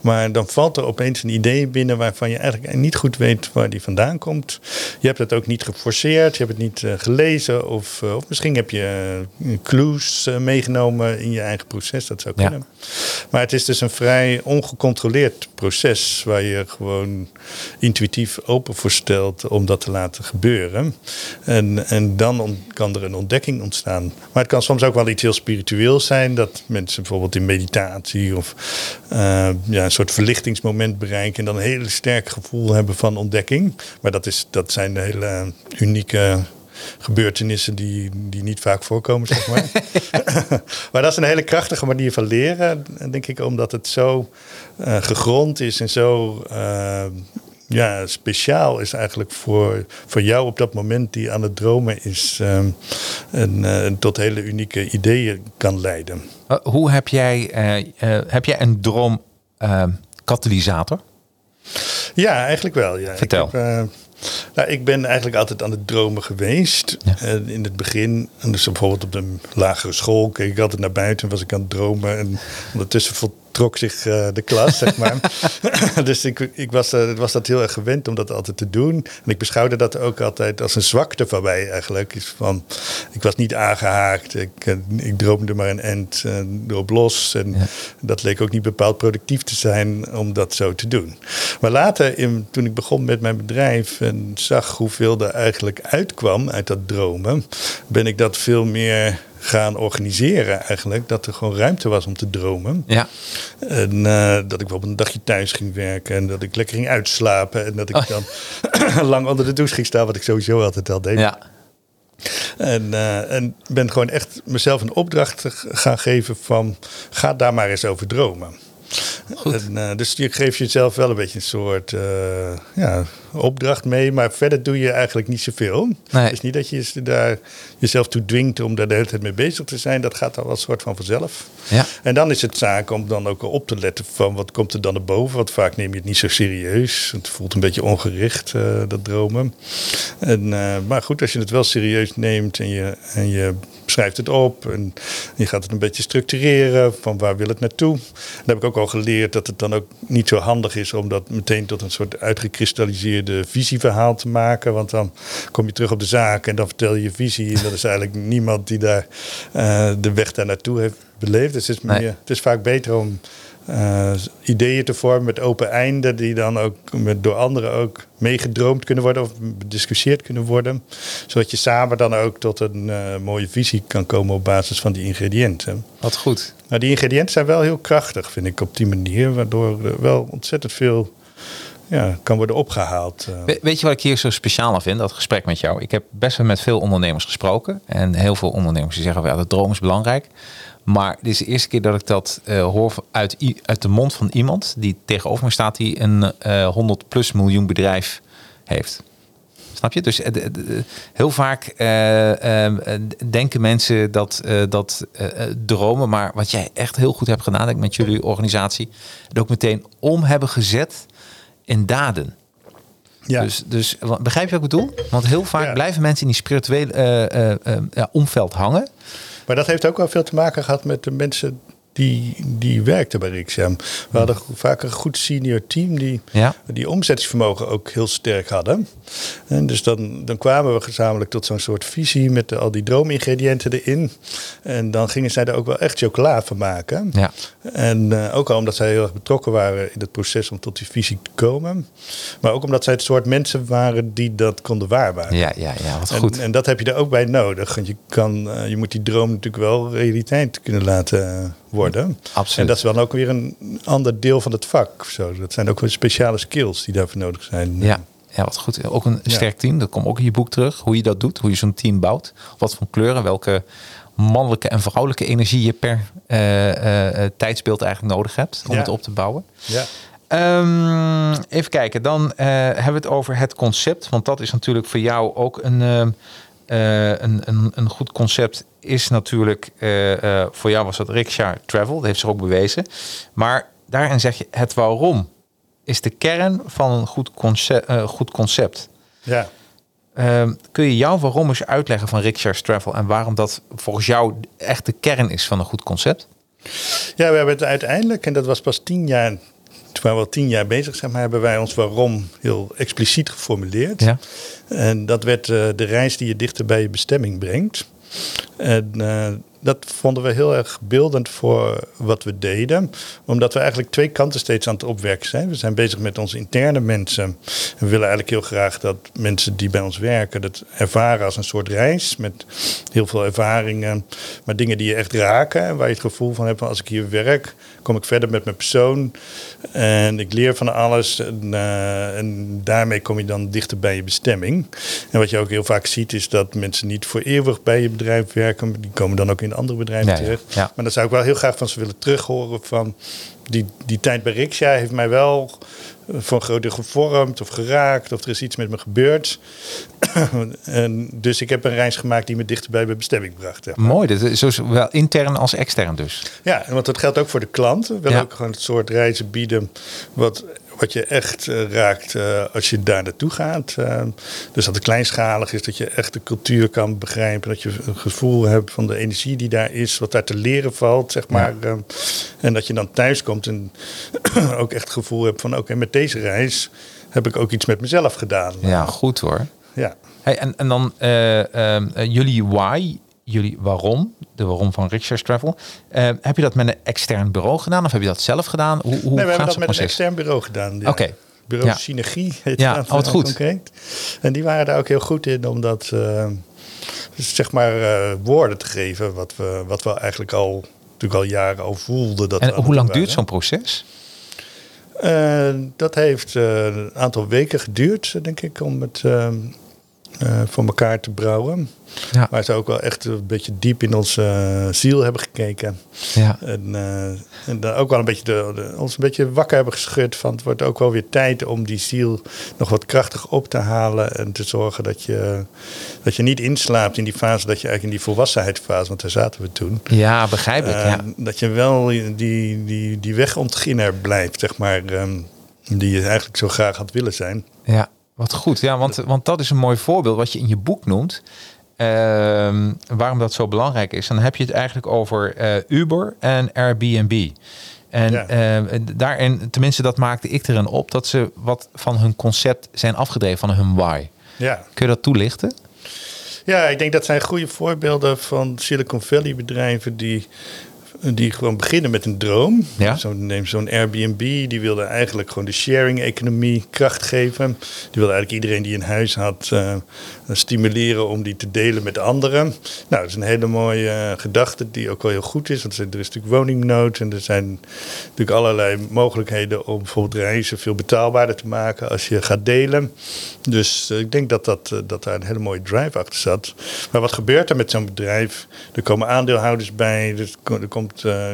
Maar dan valt er opeens een idee binnen waarvan je eigenlijk niet goed weet waar die vandaan komt. Je hebt het ook niet geforceerd, je hebt het niet uh, gelezen. Of, of misschien heb je clues meegenomen in je eigen proces. Dat zou kunnen. Ja. Maar het is dus een vrij ongecontroleerd proces waar je gewoon intuïtief open voor stelt om dat te laten gebeuren. En, en dan kan er een ontdekking ontstaan. Maar het kan soms ook wel iets heel spiritueels zijn, dat mensen bijvoorbeeld in meditatie of uh, ja, een soort verlichtingsmoment bereiken en dan een heel sterk gevoel hebben van ontdekking. Maar dat, is, dat zijn hele unieke gebeurtenissen die, die niet vaak voorkomen, zeg maar. maar dat is een hele krachtige manier van leren, denk ik, omdat het zo uh, gegrond is en zo uh, ja, speciaal is eigenlijk voor, voor jou op dat moment die aan het dromen is um, en, uh, tot hele unieke ideeën kan leiden. hoe heb jij, heb jij een droom katalysator? Ja, eigenlijk wel. Ja. Vertel. Ik heb, nou, ik ben eigenlijk altijd aan het dromen geweest. Ja. in het begin, dus bijvoorbeeld op de lagere school, keek ik altijd naar buiten en was ik aan het dromen. En ondertussen trok zich uh, de klas, zeg maar. dus ik, ik was, uh, was dat heel erg gewend om dat altijd te doen. En ik beschouwde dat ook altijd als een zwakte van mij eigenlijk. Is van, ik was niet aangehaakt. Ik, uh, ik droomde maar een end erop los. En ja. dat leek ook niet bepaald productief te zijn om dat zo te doen. Maar later, in, toen ik begon met mijn bedrijf en zag hoeveel er eigenlijk uitkwam uit dat dromen, ben ik dat veel meer gaan organiseren eigenlijk. Dat er gewoon ruimte was om te dromen. Ja. En uh, dat ik bijvoorbeeld een dagje thuis ging werken. En dat ik lekker ging uitslapen. En dat ik oh. dan lang onder de douche ging staan. Wat ik sowieso altijd al deed. Ja. En, uh, en ben gewoon echt mezelf een opdracht gaan geven van... ga daar maar eens over dromen. En, uh, dus je geeft jezelf wel een beetje een soort ja, opdracht mee, maar verder doe je eigenlijk niet zoveel. Nee. Het is niet dat je daar jezelf toe dwingt om daar de hele tijd mee bezig te zijn. Dat gaat al wel een soort van vanzelf. Ja. En dan is het zaak om dan ook op te letten van wat komt er dan naar boven. Want vaak neem je het niet zo serieus. Het voelt een beetje ongericht, uh, dat dromen. En, maar goed, als je het wel serieus neemt en je, en je schrijft het op en je gaat het een beetje structureren van waar wil het naartoe. Dan heb ik ook al geleerd dat het dan ook niet zo handig is om dat meteen tot een soort uitgekristalliseerde visieverhaal te maken. Want dan kom je terug op de zaak en dan vertel je je visie. En dat is eigenlijk niemand die daar uh, de weg daar naartoe heeft beleefd. Dus het is, meer, nee. het is vaak beter om uh, ideeën te vormen met open einden, die dan ook met, door anderen ook meegedroomd kunnen worden of bediscussieerd kunnen worden. Zodat je samen dan ook tot een uh, mooie visie kan komen op basis van die ingrediënten. Wat goed. Nou, die ingrediënten zijn wel heel krachtig, vind ik, op die manier, waardoor er wel ontzettend veel ja, kan worden opgehaald. Eh. weet je wat ik hier zo speciaal aan vind, dat gesprek met jou? Ik heb best wel met veel ondernemers gesproken. En heel veel ondernemers die zeggen, ja, de droom is belangrijk. Maar dit is de eerste keer dat ik dat uh, hoor uit, uit de mond van iemand die tegenover me staat, die een uh, eh, 100 plus miljoen bedrijf heeft. Snap je? Dus heel vaak denken mensen dat, dat dromen, maar wat jij echt heel goed hebt gedaan, denk ik, met jullie organisatie, het ook meteen om hebben gezet in daden. Ja. Dus, dus begrijp je wat ik bedoel? Want heel vaak blijven mensen in die spirituele uh, uh, uh, omveld hangen. Maar dat heeft ook wel veel te maken gehad met de mensen die, die werkte bij Rixam. We hadden vaak een goed senior team die, die omzettingsvermogen ook heel sterk hadden. En dus dan, dan kwamen we gezamenlijk tot zo'n soort visie met al die droomingrediënten erin. En dan gingen zij er ook wel echt chocola van maken. Ja. En uh, ook al omdat zij heel erg betrokken waren in het proces om tot die visie te komen. Maar ook omdat zij het soort mensen waren die dat konden waarmaken. Ja, ja, ja wat en, goed. En dat heb je er ook bij nodig. Want je, kan, uh, je moet die droom natuurlijk wel realiteit kunnen laten worden. Absoluut. En dat is dan ook weer een ander deel van het vak. Zo. Dat zijn ook weer speciale skills die daarvoor nodig zijn. Ja. Ja, wat goed. Ook een sterk team. Dat komt ook in je boek terug. Hoe je dat doet. Hoe je zo'n team bouwt. Wat voor kleuren. Welke mannelijke en vrouwelijke energie je per uh, uh, tijdsbeeld eigenlijk nodig hebt. Om het op te bouwen. Ja. Um, even kijken. Dan uh, hebben we het over het concept. Want dat is natuurlijk voor jou ook een, een, een, een goed concept is natuurlijk, uh, voor jou was dat Rickshaw Travel, dat heeft zich ook bewezen. Maar daarin zeg je, het waarom is de kern van een goed concept. Goed concept. Ja. Ehm, kun je jouw waarom eens uitleggen van Rickshaw Travel en waarom dat volgens jou echt de kern is van een goed concept? Ja, we hebben het uiteindelijk, en dat was pas tien jaar toen we al tien jaar bezig zijn, maar hebben wij ons waarom heel expliciet geformuleerd. Ja. En dat werd de reis die je dichter bij je bestemming brengt. En uh, dat vonden we heel erg beeldend voor wat we deden. Omdat we eigenlijk twee kanten steeds aan het opwerken zijn. We zijn bezig met onze interne mensen. We willen eigenlijk heel graag dat mensen die bij ons werken dat ervaren als een soort reis. Met heel veel ervaringen, maar dingen die je echt raken. Waar je het gevoel van hebt van als ik hier werk, kom ik verder met mijn persoon. En ik leer van alles. En, uh, en daarmee kom je dan dichter bij je bestemming. En wat je ook heel vaak ziet is dat mensen niet voor eeuwig bij je bedrijf werken. Die komen dan ook in andere bedrijven terecht. Maar dan zou ik wel heel graag van ze willen terughoren van die, die tijd bij Riksja heeft mij wel voor een groot deel gevormd of geraakt of er is iets met me gebeurd. en dus ik heb een reis gemaakt die me dichter bij mijn bestemming bracht. Ja. Mooi, dat is zowel intern als extern dus. Ja, want dat geldt ook voor de klant. We willen ook gewoon het soort reizen bieden wat wat je echt uh, raakt uh, als je daar naartoe gaat. Uh, dus dat het kleinschalig is, dat je echt de cultuur kan begrijpen. Dat je een gevoel hebt van de energie die daar is, wat daar te leren valt, zeg maar. Ja. en dat je dan thuis komt en ook echt het gevoel hebt van oké, met deze reis heb ik ook iets met mezelf gedaan. Ja, goed hoor. Ja. Hey, en, en dan jullie why jullie waarom, de waarom van Richards Travel. Uh, heb je dat met een extern bureau gedaan of heb je dat zelf gedaan? Hoe, hoe nee, we hebben dat met een extern bureau gedaan. Oké. Bureau Synergie heet ja, dat. Oh, goed. Concreet. En die waren daar ook heel goed in om dat, uh, zeg maar, uh, woorden te geven. Wat we, wat we eigenlijk al, natuurlijk al jaren al voelden. Dat en hoe lang duurt zo'n proces? dat heeft een aantal weken geduurd, denk ik, om het voor elkaar te brouwen. Ja. Maar ze ook wel echt een beetje diep in onze uh, ziel hebben gekeken. Ja. En, uh, en dan ook wel een beetje de, de, ons een beetje wakker hebben geschud van het wordt ook wel weer tijd om die ziel nog wat krachtig op te halen. En te zorgen dat je, dat je niet inslaapt in die fase dat je eigenlijk in die volwassenheidsfase, want daar zaten we toen. Ja, begrijp ik. Ja. Dat je wel die, die, die wegontginner blijft, zeg maar. Um, die je eigenlijk zo graag had willen zijn. Ja, wat goed. Ja, want, want dat is een mooi voorbeeld wat je in je boek noemt. Uh, waarom dat zo belangrijk is, dan heb je het eigenlijk over uh, Uber en Airbnb. En ja. uh, daarin, tenminste, dat maakte ik erin op dat ze wat van hun concept zijn afgedreven, van hun why. Ja. Kun je dat toelichten? Ja, ik denk dat zijn goede voorbeelden van Silicon Valley bedrijven die die gewoon beginnen met een droom. Ja. Zo, neem zo'n Airbnb, die wilde eigenlijk gewoon de sharing-economie kracht geven. Die wilde eigenlijk iedereen die een huis had uh, stimuleren om die te delen met anderen. Nou, dat is een hele mooie uh, gedachte die ook wel heel goed is. Want er is natuurlijk woningnood en er zijn natuurlijk allerlei mogelijkheden om bijvoorbeeld reizen veel betaalbaarder te maken als je gaat delen. Dus uh, ik denk dat, dat, dat daar een hele mooie drive achter zat. Maar wat gebeurt er met zo'n bedrijf? Er komen aandeelhouders bij, er, komt uh,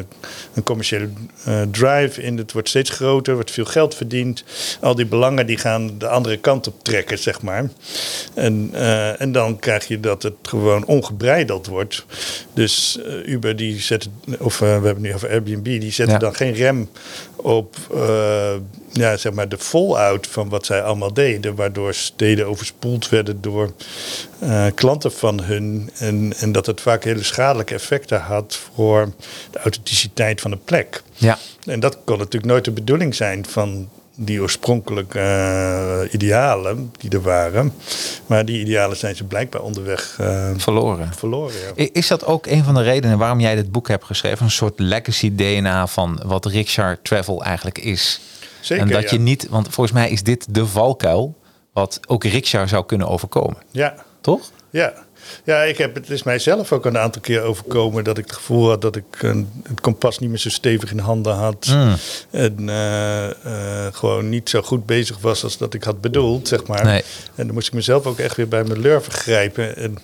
een commerciële uh, drive in, het wordt steeds groter, wordt veel geld verdiend. Al die belangen die gaan de andere kant op trekken, zeg maar. En, uh, en dan krijg je dat het gewoon ongebreideld wordt. Dus Uber die zet, of we hebben het nu over Airbnb, die zetten ja. dan geen rem op ja, zeg maar de fallout van wat zij allemaal deden. Waardoor steden overspoeld werden door uh, klanten van hun. En, en dat het vaak hele schadelijke effecten had voor de authenticiteit van de plek. Ja. En dat kon natuurlijk nooit de bedoeling zijn van die oorspronkelijke uh, idealen die er waren. Maar die idealen zijn ze blijkbaar onderweg uh, verloren. verloren ja. Is dat ook een van de redenen waarom jij dit boek hebt geschreven? Een soort legacy DNA van wat Richard Travel eigenlijk is? Zeker, en dat ja. je niet, want volgens mij is dit de valkuil wat ook Richard zou kunnen overkomen. Ja. Toch? Ja. Ja, ik heb, het is mijzelf ook een aantal keer overkomen dat ik het gevoel had dat ik een, het kompas niet meer zo stevig in handen had. Mm. En uh, uh, gewoon niet zo goed bezig was als dat ik had bedoeld, zeg maar. Nee. En dan moest ik mezelf ook echt weer bij mijn lurven grijpen en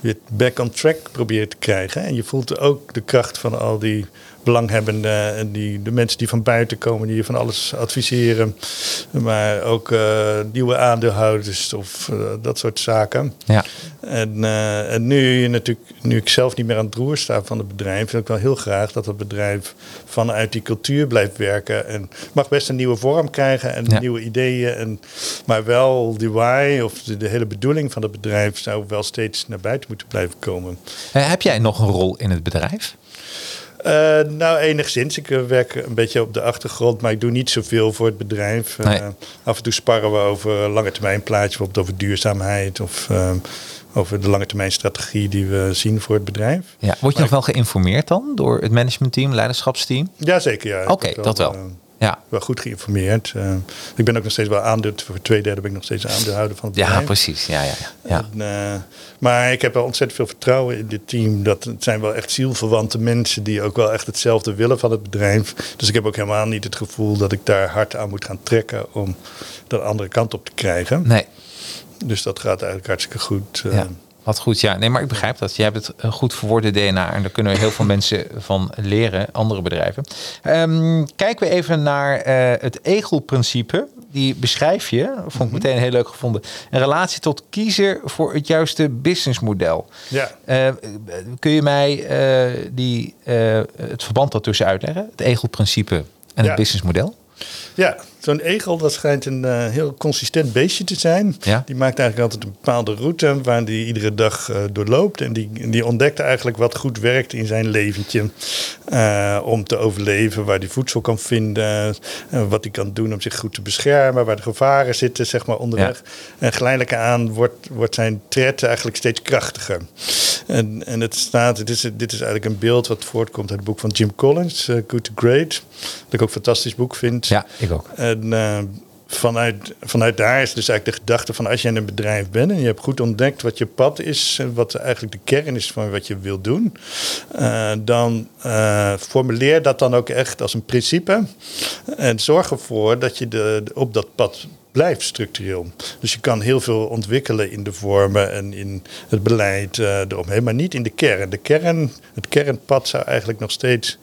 weer back on track proberen te krijgen. En je voelt ook de kracht van al die belanghebbenden en die, de mensen die van buiten komen, die je van alles adviseren. Maar ook uh, nieuwe aandeelhouders of uh, dat soort zaken. Ja. En, uh, en nu, natuurlijk, nu ik zelf niet meer aan het roer sta van het bedrijf, wil ik wel heel graag dat het bedrijf vanuit die cultuur blijft werken. En mag best een nieuwe vorm krijgen en Ja. nieuwe ideeën. En, maar wel die why of de, de hele bedoeling van het bedrijf zou wel steeds naar buiten moeten blijven komen. Eh, heb jij nog een rol in het bedrijf? Uh, nou, enigszins. Ik uh, werk een beetje op de achtergrond, maar ik doe niet zoveel voor het bedrijf. Nee. af en toe sparren we over lange termijn plaatjes, bijvoorbeeld over duurzaamheid of over de lange termijn strategie die we zien voor het bedrijf. Ja. Word je nog wel geïnformeerd dan door het managementteam, leiderschapsteam? Jazeker, ja. Oké, dat wel. eh, Ja. wel goed geïnformeerd. Uh, ik ben ook nog steeds wel aandeel, voor twee derde ben ik nog steeds aandeelhouder van het ja, bedrijf. precies. Ja, ja, ja. ja. En, uh, maar ik heb wel ontzettend veel vertrouwen in dit team. Dat het zijn wel echt zielverwante mensen die ook wel echt hetzelfde willen van het bedrijf. Dus ik heb ook helemaal niet het gevoel dat ik daar hard aan moet gaan trekken om de andere kant op te krijgen. Nee, Dus dat gaat eigenlijk hartstikke goed. Uh, ja. Wat goed, ja. Nee, maar ik begrijp dat. Jij hebt het eh, goed verwoorde DNA en daar kunnen heel veel mensen van leren, andere bedrijven. Um, kijken we even naar uh, het EGEL-principe. Die beschrijf je, vond ik meteen heel leuk gevonden. Een relatie tot kiezen voor het juiste businessmodel. Ja. Uh, kun je mij uh, die, het verband daartussen uitleggen? Het EGEL-principe en Ja. het businessmodel? Ja, zo'n egel dat schijnt een uh, heel consistent beestje te zijn. Ja. Die maakt eigenlijk altijd een bepaalde route waar die iedere dag uh, doorloopt. En die, die ontdekt eigenlijk wat goed werkt in zijn leventje. Uh, om te overleven, waar hij voedsel kan vinden. wat hij kan doen om zich goed te beschermen. Waar de gevaren zitten, zeg maar, onderweg. Ja. En geleidelijk aan wordt, wordt zijn tred eigenlijk steeds krachtiger. En, en het staat, dit is, dit is eigenlijk een beeld wat voortkomt uit het boek van Jim Collins, Good to Great. Dat ik ook een fantastisch boek vind. Ja, ik ook. En uh, vanuit, vanuit daar is dus eigenlijk de gedachte van als je in een bedrijf bent en je hebt goed ontdekt wat je pad is, en wat eigenlijk de kern is van wat je wil doen, uh, dan formuleer dat dan ook echt als een principe. En zorg ervoor dat je de, op dat pad blijft structureel. Dus je kan heel veel ontwikkelen in de vormen en in het beleid uh, eromheen, maar niet in de kern. De kern, het kernpad zou eigenlijk nog steeds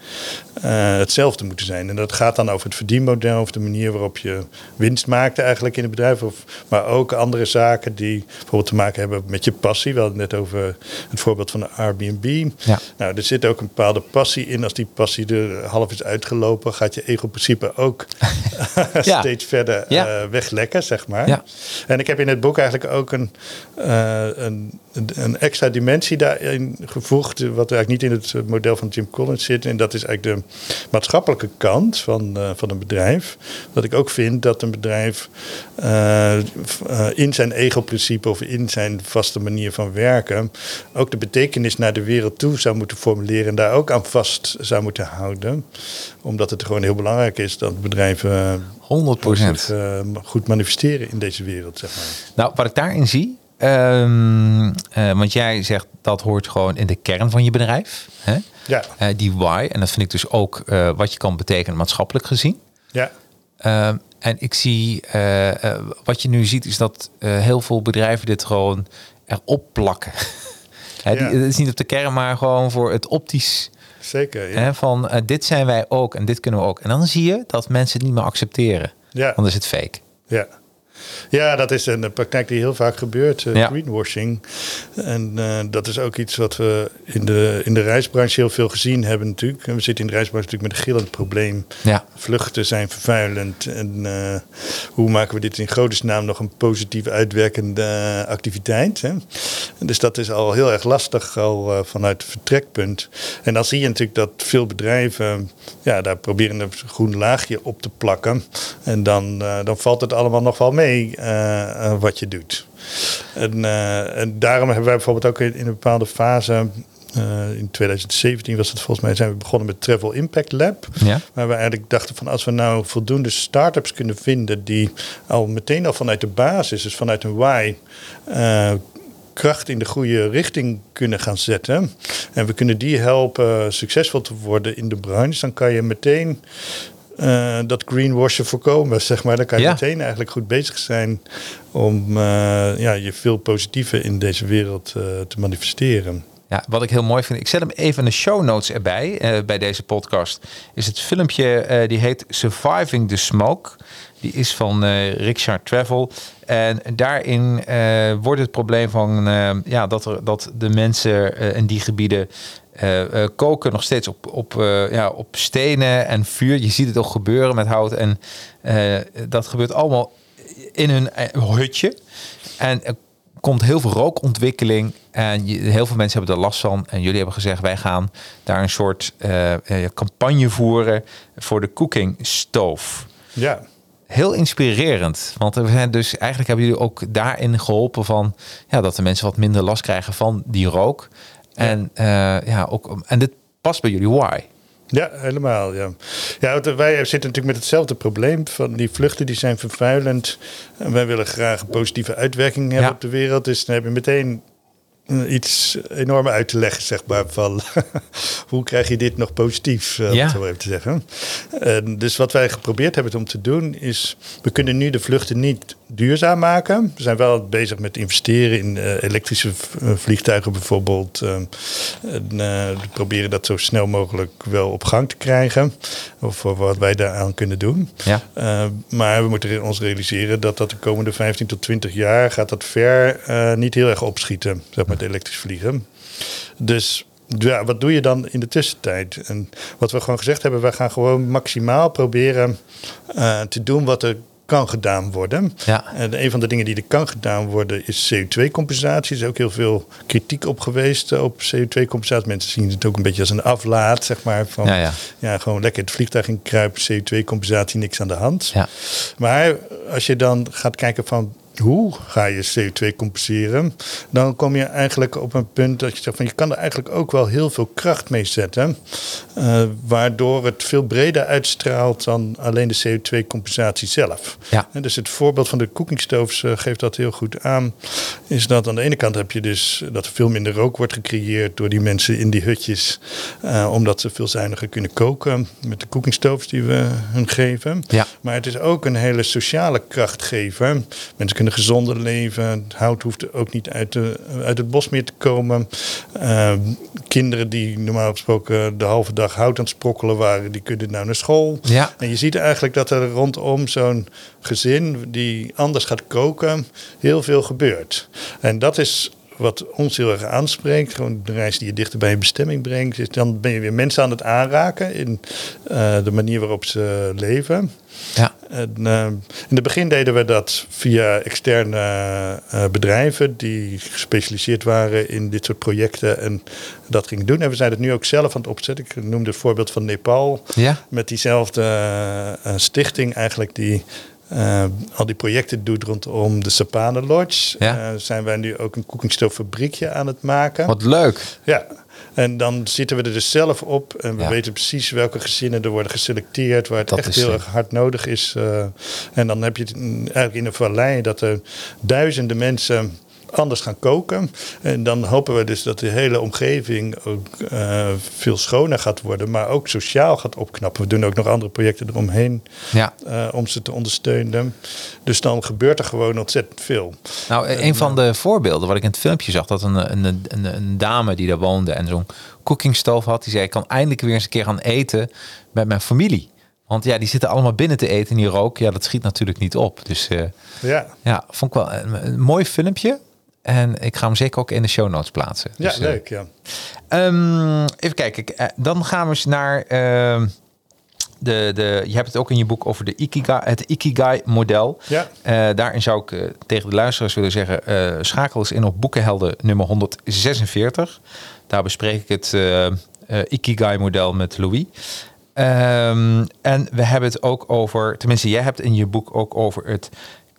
uh, hetzelfde moeten zijn. En dat gaat dan over het verdienmodel, of de manier waarop je winst maakt eigenlijk in het bedrijf, of, maar ook andere zaken die bijvoorbeeld te maken hebben met je passie. We hadden het net over het voorbeeld van de Airbnb. Ja. Nou, er zit ook een bepaalde passie in. Als die passie er half is uitgelopen, gaat je ego-principe ook Ja. steeds verder Ja. uh, wegleggen zeg maar. Ja. En ik heb in het boek eigenlijk ook een, uh, een, een extra dimensie daarin gevoegd, wat eigenlijk niet in het model van Jim Collins zit. En dat is eigenlijk de maatschappelijke kant van, uh, van een bedrijf. Dat ik ook vind dat een bedrijf uh, in zijn ego-principe of in zijn vaste manier van werken ook de betekenis naar de wereld toe zou moeten formuleren en daar ook aan vast zou moeten houden. Omdat het gewoon heel belangrijk is dat bedrijven 100 zich, goed manifesteren in deze wereld. Zeg maar. Nou, wat ik daarin zie, Um, uh, want jij zegt dat hoort gewoon in de kern van je bedrijf. Hè? Ja. Uh, die why. En dat vind ik dus ook wat je kan betekenen maatschappelijk gezien. Ja. Ehm, en ik zie, wat je nu ziet, is dat heel veel bedrijven dit gewoon erop plakken. Het is niet op de kern, maar gewoon voor het optisch. Zeker. Ja. Hè, van dit zijn wij ook en dit kunnen we ook. En dan zie je dat mensen het niet meer accepteren. Ja. Dan is het fake. Ja. Ja, dat is een praktijk die heel vaak gebeurt, uh, greenwashing. En uh, dat is ook iets wat we in de, in de reisbranche heel veel gezien hebben natuurlijk. We zitten in de reisbranche natuurlijk met een gillend probleem. Ja. Vluchten zijn vervuilend. En uh, hoe maken we dit in naam nog een positief uitwerkende activiteit? Hè? Dus dat is al heel erg lastig al vanuit het vertrekpunt. En dan zie je natuurlijk dat veel bedrijven ja, daar proberen een groen laagje op te plakken. En dan, dan valt het allemaal nog wel mee. Uh, wat je doet. En, uh, en, daarom hebben wij bijvoorbeeld ook in, in een bepaalde fase. Uh, in 2017 was het volgens mij, zijn we begonnen met Travel Impact Lab. Ja. Waar we eigenlijk dachten van als we nou voldoende start-ups kunnen vinden die al meteen al vanuit de basis, dus vanuit een why, kracht in de goede richting kunnen gaan zetten. En we kunnen die helpen succesvol te worden in de branche. Dan kan je meteen uh, dat greenwashen voorkomen, zeg maar. Dan kan je Ja. meteen eigenlijk goed bezig zijn om uh, ja, je veel positieve in deze wereld uh, te manifesteren. Ja, wat ik heel mooi vind, ik zet hem even in de show notes erbij, eh, bij deze podcast, is het filmpje eh, die heet Surviving the Smoke. Die is van eh Richard Travel. En daarin eh, wordt het probleem van eh, ja, dat, er, dat de mensen eh, in die gebieden eh, koken nog steeds op, op, eh, ja, op stenen en vuur. Je ziet het ook gebeuren met hout. En dat gebeurt allemaal in hun hutje. En er komt heel veel rookontwikkeling. En je- heel veel mensen hebben er last van. En jullie hebben gezegd, wij gaan daar een soort campagne voeren voor de cooking stove. Ja, Heel inspirerend. Want we zijn dus eigenlijk hebben jullie ook daarin geholpen van ja, dat de mensen wat minder last krijgen van die rook. En eh, ja, ook en dit past bij jullie why. ja helemaal. Ja. Ja, wij zitten natuurlijk met hetzelfde probleem. Van die vluchten die zijn vervuilend. En wij willen graag een positieve uitwerking hebben Ja. op de wereld. Dus dan heb je meteen eh, iets enorm uit te leggen, zeg maar. Van hoe krijg je dit nog positief, eh, om Ja. het zo even te zeggen. En dus wat wij geprobeerd hebben om te doen is... we kunnen nu de vluchten niet duurzaam maken. We zijn wel bezig met investeren in eh, elektrische eh, vliegtuigen bijvoorbeeld. eh, en, eh, we proberen dat zo snel mogelijk wel op gang te krijgen. Of voor wat wij daaraan kunnen doen. Ja. Uh, maar we moeten ons realiseren dat dat de komende 15 tot 20 jaar gaat dat ver niet heel erg opschieten, zeg maar, het elektrisch vliegen. Dus ja, wat doe je dan in de tussentijd? En wat we gewoon gezegd hebben, we gaan gewoon maximaal proberen uh, te doen wat er kan gedaan worden. Ja. En een van de dingen die er kan gedaan worden is CO2-compensatie. Er is ook heel veel kritiek op geweest eh, op CO2-compensatie. Mensen zien het ook een beetje als een aflaat, zeg maar. Van, Ja, ja. ja, gewoon lekker het vliegtuig in kruipen, CO2-compensatie, niks aan de hand. Ja. Maar als je dan gaat kijken van hoe ga je CO2 compenseren, dan kom je eigenlijk op een punt dat je zegt van je kan er eigenlijk ook wel heel veel kracht mee zetten, uh, waardoor het veel breder uitstraalt dan alleen de CO2-compensatie zelf. Ja. En dus het voorbeeld van de cookingstoves uh, geeft dat heel goed aan. Is dat aan de ene kant heb je dus dat er veel minder rook wordt gecreëerd door die mensen in die hutjes, uh, omdat ze veel zuiniger kunnen koken met de cookingstoves die we hun geven. Ja. Maar het is ook een hele sociale krachtgever. Mensen kunnen gezonder leven. Het hout hoeft ook niet uit, de, uit het bos meer te komen. Uh, kinderen die normaal gesproken de halve dag hout aan het sprokkelen waren, die kunnen nou naar school. Ja. En je ziet eigenlijk dat er rondom zo'n gezin die anders gaat koken, heel veel gebeurt. En dat is wat ons heel erg aanspreekt, gewoon de reis die je dichter bij je bestemming brengt, is dan ben je weer mensen aan het aanraken in de manier waarop ze leven. Ja. En, uh, in het begin deden we dat via externe uh, bedrijven die gespecialiseerd waren in dit soort projecten en dat gingen doen. En we zijn het nu ook zelf aan het opzetten. Ik noemde het voorbeeld van Nepal. Ja. Met diezelfde stichting eigenlijk die uh, al die projecten doet rondom de Sapane Lodge. Ja. Uh, zijn wij nu ook een koekingstooffabriekje aan het maken. Wat leuk. Ja, en dan zitten we er dus zelf op en we weten precies welke gezinnen er worden geselecteerd, waar het echt heel erg hard nodig is. Uh, en dan heb je het eigenlijk in een vallei dat er duizenden mensen anders gaan koken. En dan hopen we dus dat de hele omgeving ook uh, veel schoner gaat worden, maar ook sociaal gaat opknappen. We doen ook nog andere projecten eromheen ja. uh, om ze te ondersteunen. Dus dan gebeurt er gewoon ontzettend veel. Nou, een van de voorbeelden wat ik in het filmpje zag, dat een, een, een, een dame die daar woonde en zo'n cookingstoof had, die zei: Ik kan eindelijk weer eens een keer gaan eten met mijn familie. Want ja, die zitten allemaal binnen te eten en die rook, ja, dat schiet natuurlijk niet op. Dus uh, ja. ja, vond ik wel een, een mooi filmpje. En ik ga hem zeker ook in de show notes plaatsen. Ja, dus, eh, leuk. Ja. Um, even kijken. Eh, dan gaan we eens naar uh, de, de. Je hebt het ook in je boek over de Ikigai, het Ikigai-model. Ja. Uh, daarin zou ik tegen de luisteraars willen zeggen: schakel eens in op Boekenhelden nummer 146. Daar bespreek ik het Ikigai-model met Louis. Um, en we hebben het ook over, tenminste, jij hebt in je boek ook over het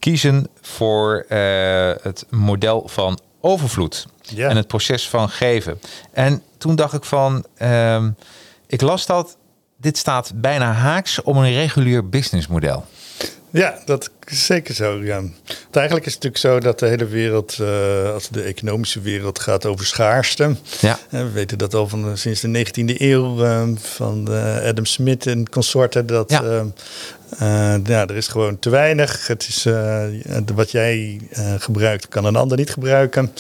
kiezen voor uh, het model van overvloed en het proces van geven. En toen dacht ik van, uh, ik las dat, dit staat bijna haaks om een regulier businessmodel. Ja, dat is zeker zo. Ja. Want eigenlijk is het natuurlijk zo dat de hele wereld, uh, als de economische wereld gaat over schaarste. Ja. we weten dat al van sinds de 19e eeuw uh, van Adam Smith en consorten. Dat ja. Ja, er is gewoon te weinig. Het is, wat jij gebruikt, kan een ander niet gebruiken.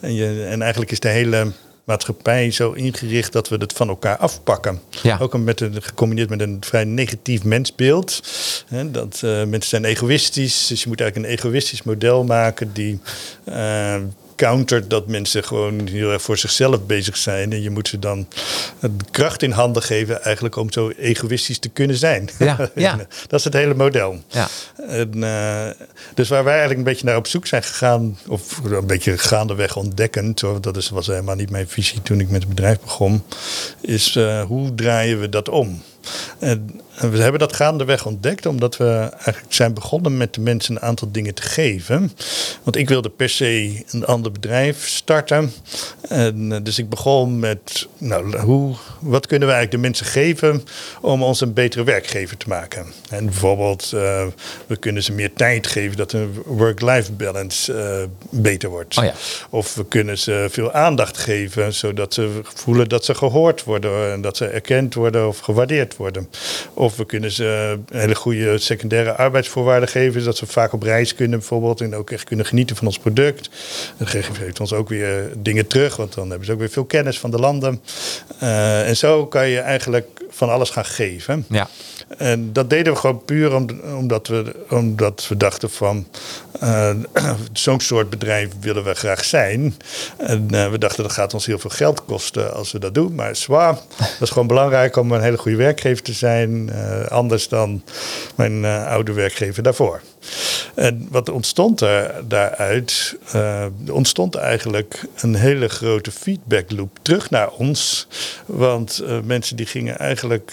En, je, en eigenlijk is de hele maatschappij zo ingericht dat we het van elkaar afpakken. Ja. Ook met een, gecombineerd met een vrij negatief mensbeeld. Hè, dat mensen zijn egoïstisch, dus je moet eigenlijk een egoïstisch model maken die countert dat mensen gewoon heel erg voor zichzelf bezig zijn. En je moet ze dan kracht in handen geven eigenlijk om zo egoïstisch te kunnen zijn. Ja, ja. dat is het hele model. Ja. En, uh, dus waar wij eigenlijk een beetje naar op zoek zijn gegaan, of een beetje gaandeweg ontdekkend, dat is, was helemaal niet mijn visie toen ik met het bedrijf begon, is uh, hoe draaien we dat om? En we hebben dat gaandeweg ontdekt, omdat we eigenlijk zijn begonnen met de mensen een aantal dingen te geven. Want ik wilde per se een ander bedrijf starten. En, eh, dus ik begon met, nou, hoe, wat kunnen we eigenlijk de mensen geven om ons een betere werkgever te maken? En bijvoorbeeld, uh, we kunnen ze meer tijd geven dat een work-life balance uh, beter wordt. Oh ja. Of we kunnen ze veel aandacht geven, zodat ze voelen dat ze gehoord worden en dat ze erkend worden of gewaardeerd worden. Of of we kunnen ze hele goede secundaire arbeidsvoorwaarden geven. Dat ze vaak op reis kunnen bijvoorbeeld. En ook echt kunnen genieten van ons product. Dat geeft ons ook weer dingen terug. Want dan hebben ze ook weer veel kennis van de landen. Uh, en zo kan je eigenlijk van alles gaan geven. Ja. En dat deden we gewoon puur omdat, we, omdat we dachten van uh, zo'n soort bedrijf willen we graag zijn. En uh, we dachten dat gaat ons heel veel geld kosten als we dat doen. Maar zwaar, dat is gewoon belangrijk om een hele goede werkgever te zijn. Uh, anders dan mijn oude werkgever daarvoor. En wat ontstond er daaruit? er ontstond eigenlijk een hele grote feedback loop terug naar ons. Want mensen die gingen eigenlijk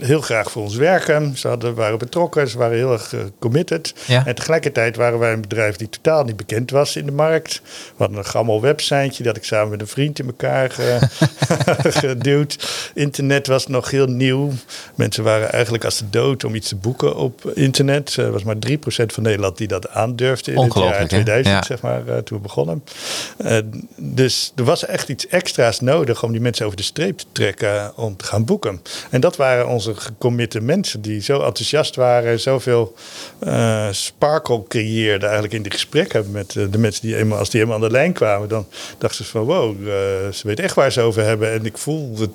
heel graag voor ons werken. Ze hadden, waren betrokken, ze waren heel erg uh, committed. En tegelijkertijd waren wij een bedrijf die totaal niet bekend was in de markt. We hadden een gammel websiteje dat ik samen met een vriend in elkaar geduwd. Internet was nog heel nieuw. Mensen waren eigenlijk als de dood om iets te boeken op internet. Er was maar 3% van Nederland die dat aandurfde in het jaar 2000, zeg maar, uh, toen we begonnen. Dus er was echt iets extra's nodig om die mensen over de streep te trekken om te gaan boeken. En dat waren onze gecommitte mensen die zo enthousiast waren, zoveel uh, sparkle creëerden eigenlijk in die gesprekken met uh, de mensen die eenmaal, als die helemaal aan de lijn kwamen, dan dachten ze van wow, uh, ze weten echt waar ze over hebben. En ik voel het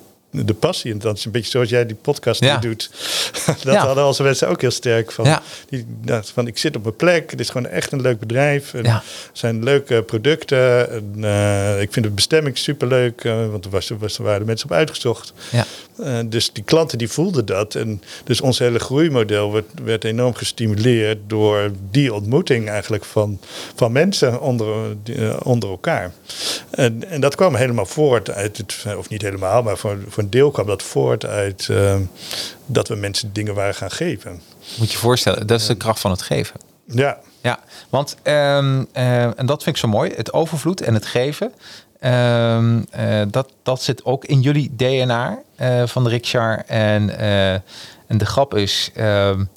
de passie. En dat is een beetje zoals jij die podcast ja. doet. dat hadden onze mensen ook heel sterk van. Ja. Die, dat, van ik zit op mijn plek. Het is gewoon echt een leuk bedrijf. En zijn leuke producten. En, uh, ik vind de bestemming superleuk. Uh, want er, was, was, er waren mensen op uitgezocht. Ja. Uh, dus die klanten die voelden dat. En dus ons hele groeimodel werd, werd enorm gestimuleerd door die ontmoeting eigenlijk van, van mensen onder, onder elkaar. En, en dat kwam helemaal voort uit het, of niet helemaal, maar voor, voor een deel kwam dat voort uit uh, dat we mensen dingen waren gaan geven. Moet je voorstellen, dat is de kracht van het geven. Ja. Ja, want, um, uh, en dat vind ik zo mooi, het overvloed en het geven. Um, uh, dat, dat zit ook in jullie DNA van de Riksjar. En, en de grap is, um,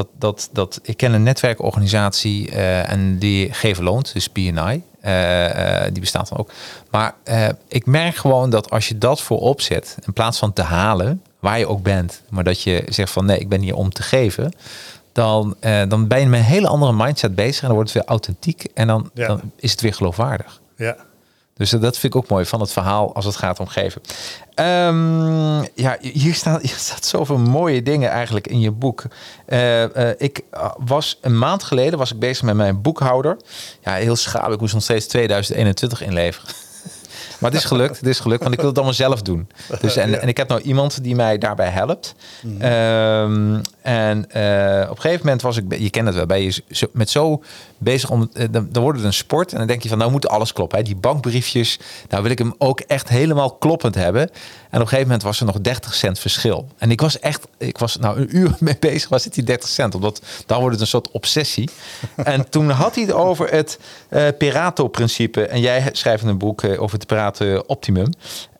dat, dat, dat ik ken een netwerkorganisatie en die geven loont, dus BNI. Uh, die bestaat dan ook. Maar ik merk gewoon dat als je dat voorop zet, in plaats van te halen, waar je ook bent, maar dat je zegt van nee, ik ben hier om te geven, dan, dan ben je met een hele andere mindset bezig en dan wordt het weer authentiek en dan, ja. dan is het weer geloofwaardig. Ja. Dus dat vind ik ook mooi van het verhaal als het gaat om geven. Um, ja, hier staat, hier staat zoveel mooie dingen eigenlijk in je boek. Uh, uh, ik was een maand geleden was ik bezig met mijn boekhouder. Ja, heel schaam. Ik moest nog steeds 2021 inleveren. Maar het is gelukt, het is gelukt, want ik wil het allemaal zelf doen. Dus, en, en ik heb nou iemand die mij daarbij helpt. Mm. Um, en uh, op een gegeven moment was ik, je kent het wel, bij je met zo bezig om, uh, dan, wordt het een sport. En dan denk je van, nou moet alles kloppen. Hè. Die bankbriefjes, nou wil ik hem ook echt helemaal kloppend hebben. En op een gegeven moment was er nog 30 cent verschil. En ik was echt, ik was nou een uur mee bezig, was het die 30 cent? Omdat dan wordt het een soort obsessie. en toen had hij het over het uh, Perato-principe. En jij schrijft een boek over het Perato-optimum. Um,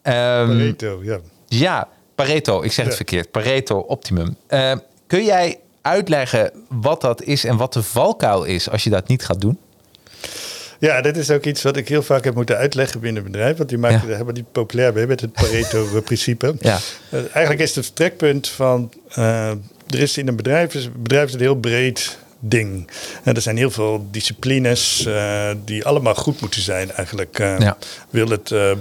Pareto, ja. Ja, Pareto, ik zeg het verkeerd. Pareto Optimum. Uh, kun jij uitleggen wat dat is en wat de valkuil is als je dat niet gaat doen? Ja, dit is ook iets wat ik heel vaak heb moeten uitleggen binnen het bedrijf. Want die maken ja. hebben die populair bij met het Pareto-principe. ja. Uh, eigenlijk is het vertrekpunt van... Uh, er is in een bedrijf, het bedrijf is heel breed ding. En er zijn heel veel disciplines uh, die allemaal goed moeten zijn eigenlijk. Uh, ja. Wil het, uh,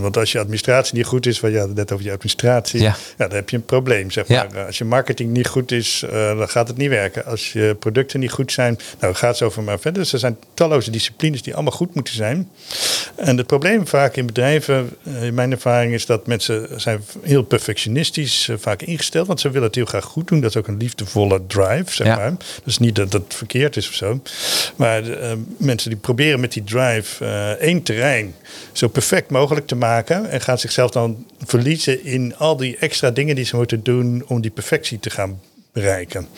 want als je administratie niet goed is, wat je had het net over je administratie, ja. ja dan heb je een probleem. Zeg maar. Als je marketing niet goed is, dan gaat het niet werken. Als je producten niet goed zijn, nou gaat zo maar verder. Dus er zijn talloze disciplines die allemaal goed moeten zijn. En het probleem vaak in bedrijven, in mijn ervaring, is dat mensen zijn heel perfectionistisch vaak ingesteld, want ze willen het heel graag goed doen. Dat is ook een liefdevolle drive, zeg maar. Dus niet dat het verkeerd is of zo. Maar uh, mensen die proberen met die drive uh, één terrein zo perfect mogelijk te maken. En gaan zichzelf dan verliezen in al die extra dingen die ze moeten doen om die perfectie te gaan bereiken.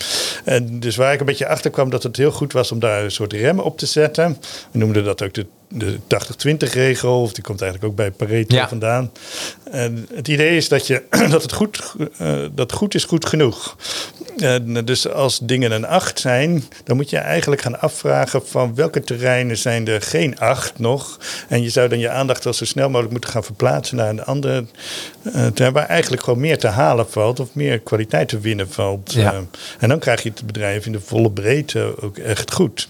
En dus waar ik een beetje achter kwam dat het heel goed was om daar een soort remmen op te zetten. We noemden dat ook de de 80-20 regel, of die komt eigenlijk ook bij Pareto ja. vandaan. En het idee is dat, je, dat het goed, uh, dat goed is goed genoeg. En dus als dingen een 8 zijn, dan moet je eigenlijk gaan afvragen van welke terreinen zijn er geen 8 nog. En je zou dan je aandacht wel zo snel mogelijk moeten gaan verplaatsen naar een andere uh, terrein waar eigenlijk gewoon meer te halen valt of meer kwaliteit te winnen valt. Ja. Uh, en dan krijg je het bedrijf in de volle breedte ook echt goed.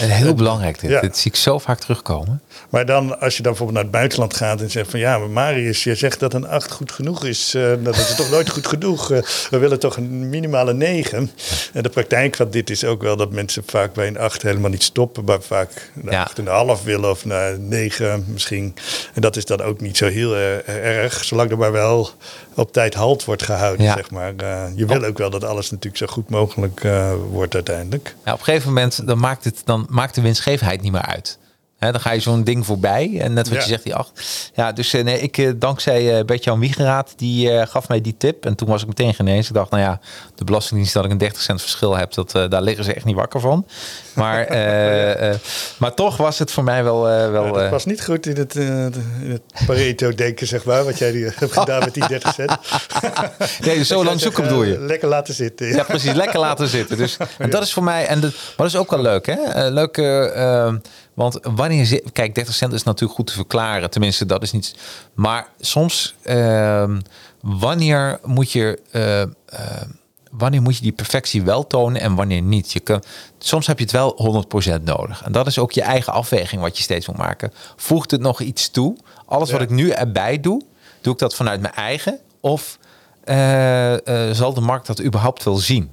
En heel belangrijk dit. Ja. Dit zie ik zo vaak terugkomen. Maar dan, als je dan bijvoorbeeld naar het buitenland gaat en zegt van ja, maar Marius, je zegt dat een 8 goed genoeg is. Uh, dat is toch nooit goed genoeg. Uh, we willen toch een minimale 9. En de praktijk van dit is ook wel dat mensen vaak bij een 8 helemaal niet stoppen, maar vaak naar ja. 8,5 willen of naar 9 misschien. En dat is dan ook niet zo heel uh, erg, zolang er maar wel op tijd halt wordt gehouden, ja. zeg maar. Je wil ook wel dat alles natuurlijk zo goed mogelijk wordt uiteindelijk. Ja, op een gegeven moment dan maakt, het, dan maakt de winstgevendheid niet meer uit. He, dan ga je zo'n ding voorbij. En net wat ja. je zegt, die acht. Ja, dus nee, ik dankzij uh, Bert-Jan Wiegeraad, die uh, gaf mij die tip. En toen was ik meteen genezen. Ik dacht, nou ja, de Belastingdienst dat ik een 30 cent verschil heb, dat, uh, daar liggen ze echt niet wakker van. Maar, maar toch was het voor mij wel... wel ja, dat was niet goed in het, in het Pareto-denken, zeg maar, wat jij hebt gedaan met die 30 cent. nee, zo lang zoeken bedoel je? Lekker laten zitten. Ja, precies, lekker laten zitten. Dus en dat is voor mij, en dat, maar dat is ook wel leuk, hè? leuk... Want wanneer ze. Kijk, 30 cent is natuurlijk goed te verklaren. Tenminste, dat is niet. Maar soms. Uh, wanneer moet je. Wanneer moet je die perfectie wel tonen en wanneer niet? Je kan, soms heb je het wel 100% nodig. En dat is ook je eigen afweging wat je steeds moet maken. Voegt het nog iets toe? Alles ja. wat ik nu erbij doe, Doe ik dat vanuit mijn eigen? Of zal de markt dat überhaupt wel zien?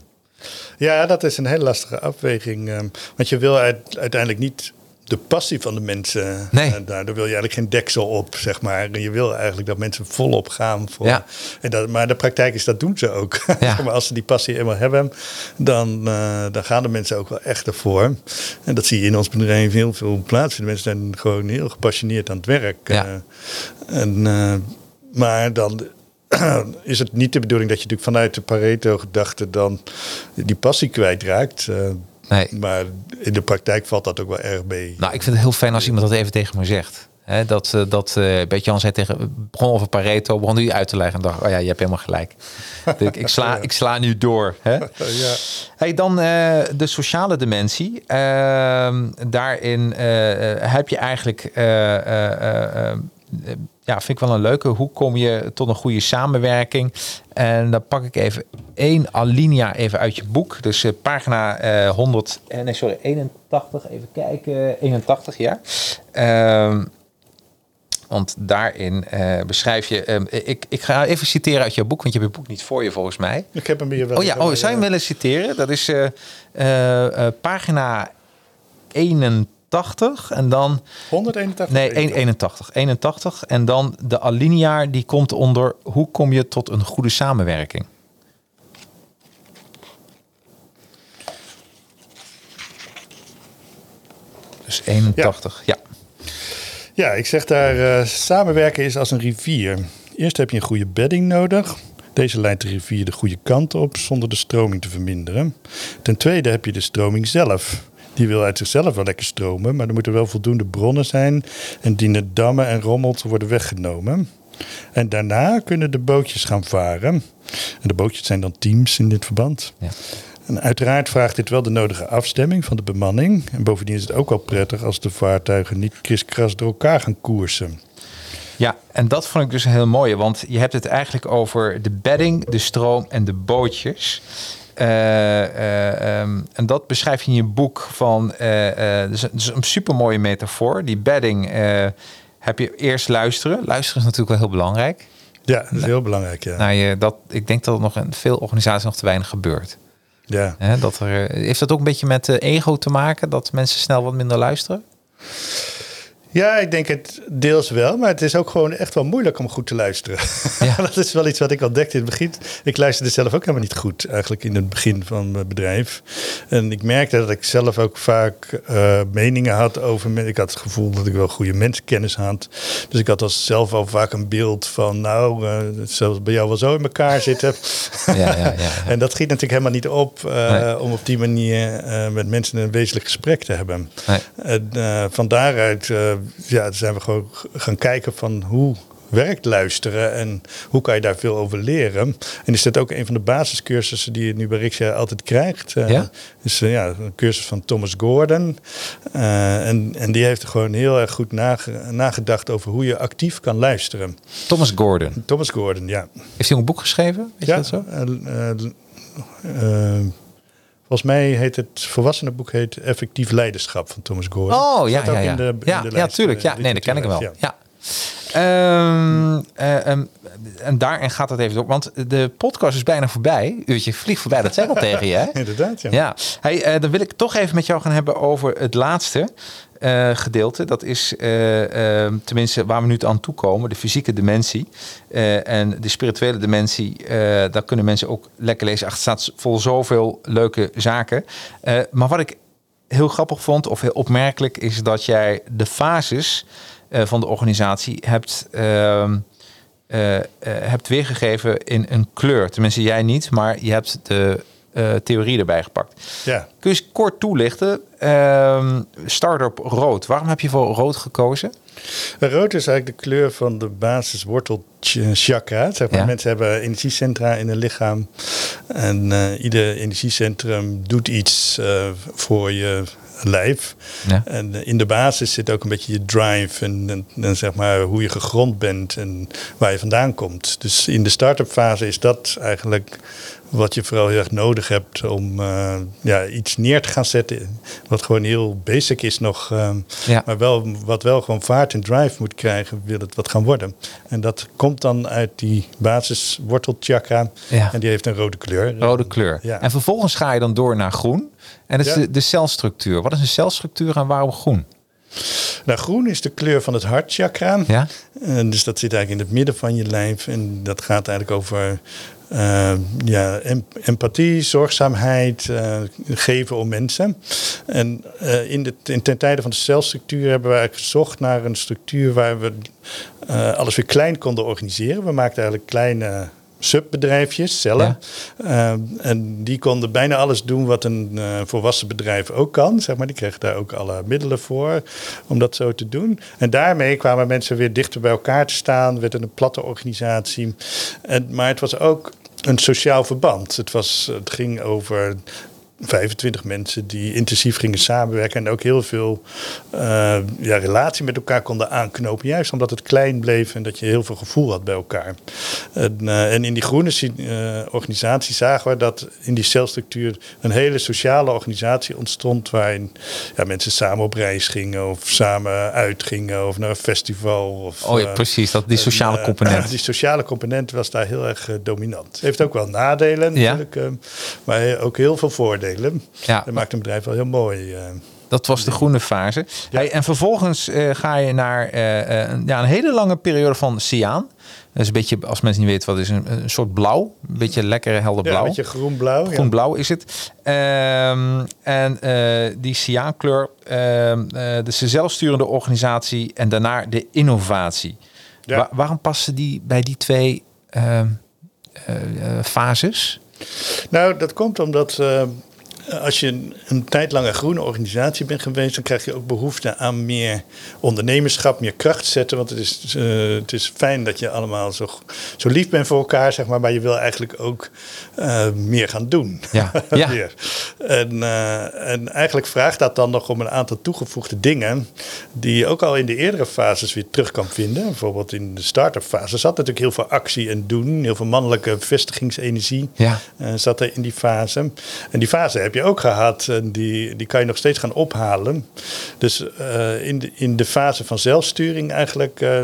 Ja, dat is een hele lastige afweging. Ehm, want je wil uiteindelijk niet de passie van de mensen. Nee. daar, daar wil je eigenlijk geen deksel op, zeg maar. En je wil eigenlijk dat mensen volop gaan. Voor, ja. en dat, maar de praktijk is, dat doen ze ook. Ja. maar als ze die passie eenmaal hebben, dan, uh, dan gaan de mensen ook wel echt ervoor. En dat zie je in ons bedrijf heel veel plaatsen. De mensen zijn gewoon heel gepassioneerd aan het werk. Ja. Uh, en, maar dan is het niet de bedoeling dat je natuurlijk vanuit de Pareto-gedachte dan die passie kwijtraakt. Nee. Maar in de praktijk valt dat ook wel erg mee. Nou, ik vind het heel fijn als iemand dat even tegen me zegt. He, dat uh, dat uh, Bert Jan zei tegen, begon over Pareto, begon nu uit te leggen en dacht, oh ja, je hebt helemaal gelijk. ik, ik, sla, ik sla nu door. Hè? ja. Hey, dan uh, de sociale dimensie. Ehm, daarin heb je eigenlijk ja, vind ik wel een leuke. Hoe kom je tot een goede samenwerking? En dan pak ik even één alinea even uit je boek. Dus uh, pagina uh, 100, uh, nee sorry, 81, even kijken, 81 ja. Uh, want daarin beschrijf je, um, ik, ik ga even citeren uit jouw boek, want je hebt het boek niet voor je volgens mij. Ik heb hem hier wel. Oh ja, oh, zou je hem willen citeren? Dat is pagina 81. 80 en dan 181 nee 181 81 en dan de alinea die komt onder hoe kom je tot een goede samenwerking? Dus 81 ja. Ja, ja ik zeg daar uh, samenwerken is als een rivier. Eerst heb je een goede bedding nodig. Deze leidt de rivier de goede kant op zonder de stroming te verminderen. Ten tweede heb je de stroming zelf. Die wil uit zichzelf wel lekker stromen, maar er moeten wel voldoende bronnen zijn en dienen dammen en rommel te worden weggenomen. En daarna kunnen de bootjes gaan varen. En de bootjes zijn dan teams in dit verband. Ja. En uiteraard vraagt dit wel de nodige afstemming van de bemanning. En bovendien is het ook wel prettig als de vaartuigen niet kriskras door elkaar gaan koersen. Ja, en dat vond ik dus heel mooi, want je hebt het eigenlijk over de bedding, de stroom en de bootjes. Uh, uh, um, en dat beschrijf je in je boek van. Uh, dus, dus een super mooie metafoor. Die bedding heb je eerst luisteren. Luisteren is natuurlijk wel heel belangrijk. Ja, dat is heel belangrijk. Ja. Nou, je, dat, ik denk dat het nog in veel organisaties nog te weinig gebeurt. Ja. He, dat er, heeft dat ook een beetje met ego te maken? Dat mensen snel wat minder luisteren? Ja, ik denk het deels wel, maar het is ook gewoon echt wel moeilijk om goed te luisteren. Ja. dat is wel iets wat ik ontdekte in het begin. Ik luisterde zelf ook helemaal niet goed, eigenlijk in het begin van mijn bedrijf. En ik merkte dat ik zelf ook vaak uh, meningen had over. Ik had het gevoel dat ik wel goede mensenkennis had. Dus ik had als zelf al vaak een beeld van, nou, uh, het zal bij jou wel zo in elkaar zitten. Ja, ja, en dat schiet natuurlijk helemaal niet op uh, nee. om op die manier met mensen een wezenlijk gesprek te hebben. Nee. En van daaruit ja, zijn we gewoon gaan kijken van hoe werkt luisteren en hoe kan je daar veel over leren. En is dat ook een van de basiscursussen die je nu bij Rixia altijd krijgt. Uh, ja? Is uh, ja, een cursus van Thomas Gordon. Uh, en, en die heeft er gewoon heel erg goed nage, nagedacht over hoe je actief kan luisteren. Thomas Gordon? Thomas Gordon, ja. Heeft hij een boek geschreven? Weet ja, je dat zo? Volgens mij heet het volwassenenboek heet Effectief Leiderschap van Thomas Gordon. Oh ja, ja, ja. in de- in ja, de ja, tuurlijk. eh, Ja, nee, dat ken ik hem wel. Ja. Ehm, eh, ehm, en daarin gaat het even door. Want de podcast is bijna voorbij. Uurtje vliegt voorbij. Dat zei ik al tegen je. Hè? Inderdaad, ja. Ja, hey, eh, dan wil ik toch even met jou gaan hebben over het laatste eh, gedeelte. Dat is eh, eh, tenminste waar we nu aan toe komen, de fysieke dimensie. En de spirituele dimensie, daar kunnen mensen ook lekker lezen. Achter staat vol zoveel leuke zaken. Maar wat ik heel grappig vond, of heel opmerkelijk, is dat jij de fases van de organisatie hebt. ehm, eh, eh, hebt weergegeven in een kleur. Tenminste, jij niet, maar je hebt de eh, theorie erbij gepakt. ja. Kun je eens kort toelichten? Ehm Startup rood. Waarom heb je voor rood gekozen? Rood is eigenlijk de kleur van de basiswortelchakra. Zeg maar. Ja. Mensen hebben energiecentra in hun lichaam. En eh, ieder energiecentrum doet iets eh, voor je lijf. Ja. En eh, in de basis zit ook een beetje je drive en, en, en zeg maar hoe je gegrond bent en waar je vandaan komt. Dus in de start-up fase is dat eigenlijk wat je vooral heel erg nodig hebt om ja, iets neer te gaan zetten. Wat gewoon heel basic is nog. ja. Maar wel, wat wel gewoon vaart en drive moet krijgen, wil het wat gaan worden. En dat komt dan uit die basiswortelchakra. Ja. En die heeft een rode kleur. Rode kleur. Ja. En vervolgens ga je dan door naar groen. En dat is de, de celstructuur. Wat is een celstructuur en waarom groen? Nou, groen is de kleur van het hartchakra. Ja? En dus dat zit eigenlijk in het midden van je lijf. En dat gaat eigenlijk over uh, ja, empathie, zorgzaamheid, uh, geven om mensen. En uh, in, de, in ten tijde van de celstructuur hebben we eigenlijk gezocht naar een structuur waar we alles weer klein konden organiseren. We maakten eigenlijk kleine subbedrijfjes, cellen. Ehm, en die konden bijna alles doen wat een uh, volwassen bedrijf ook kan. Zeg maar. Die kregen daar ook alle middelen voor om dat zo te doen. En daarmee kwamen mensen weer dichter bij elkaar te staan. Werd een platte organisatie. En, maar het was ook een sociaal verband. Het, was, het ging over 25 mensen die intensief gingen samenwerken en ook heel veel uh, ja, relatie met elkaar konden aanknopen. Juist omdat het klein bleef en dat je heel veel gevoel had bij elkaar. En, uh, en in die groene uh, organisatie zagen we dat in die celstructuur een hele sociale organisatie ontstond. Waarin ja, mensen samen op reis gingen of samen uitgingen of naar een festival. Of, oh ja, precies. Dat, die sociale component. die sociale component was daar heel erg dominant. Heeft ook wel nadelen natuurlijk, ja. maar ook heel veel voordelen. Ja. Dat maakt een bedrijf wel heel mooi. Uh, dat was de groene fase. Hey, en vervolgens uh, ga je naar uh, ja, een hele lange periode van cyaan. Dat is een beetje, als mensen niet weten wat is, een, een soort blauw. Een beetje lekkere helder blauw. Ja, een beetje groen-blauw. Groen-blauw is het. Um, en die cyaankleur, um, dus de zelfsturende organisatie en daarna de innovatie. Wa waarom passen die bij die twee uh, fases? Nou, dat komt omdat als je een tijd lang een groene organisatie bent geweest, dan krijg je ook behoefte aan meer ondernemerschap, meer kracht zetten. Want het is, uh, het is fijn dat je allemaal zo, zo lief bent voor elkaar, zeg maar, maar je wil eigenlijk ook uh, meer gaan doen. Ja. ja. en, uh, en eigenlijk vraagt dat dan nog om een aantal toegevoegde dingen, die je ook al in de eerdere fases weer terug kan vinden. Bijvoorbeeld in de start-up fase zat natuurlijk heel veel actie en doen, heel veel mannelijke vestigingsenergie ja. zat er in die fase. En die fase heb je ook gehad en die, die kan je nog steeds gaan ophalen. Dus uh, in, de, in de fase van zelfsturing eigenlijk uh,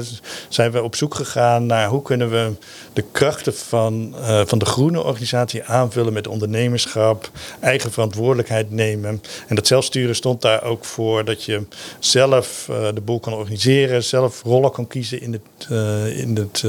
zijn we op zoek gegaan naar hoe kunnen we de krachten van, van de groene organisatie aanvullen met ondernemerschap, eigen verantwoordelijkheid nemen. En dat zelfsturen stond daar ook voor dat je zelf de boel kan organiseren, zelf rollen kan kiezen in het, in het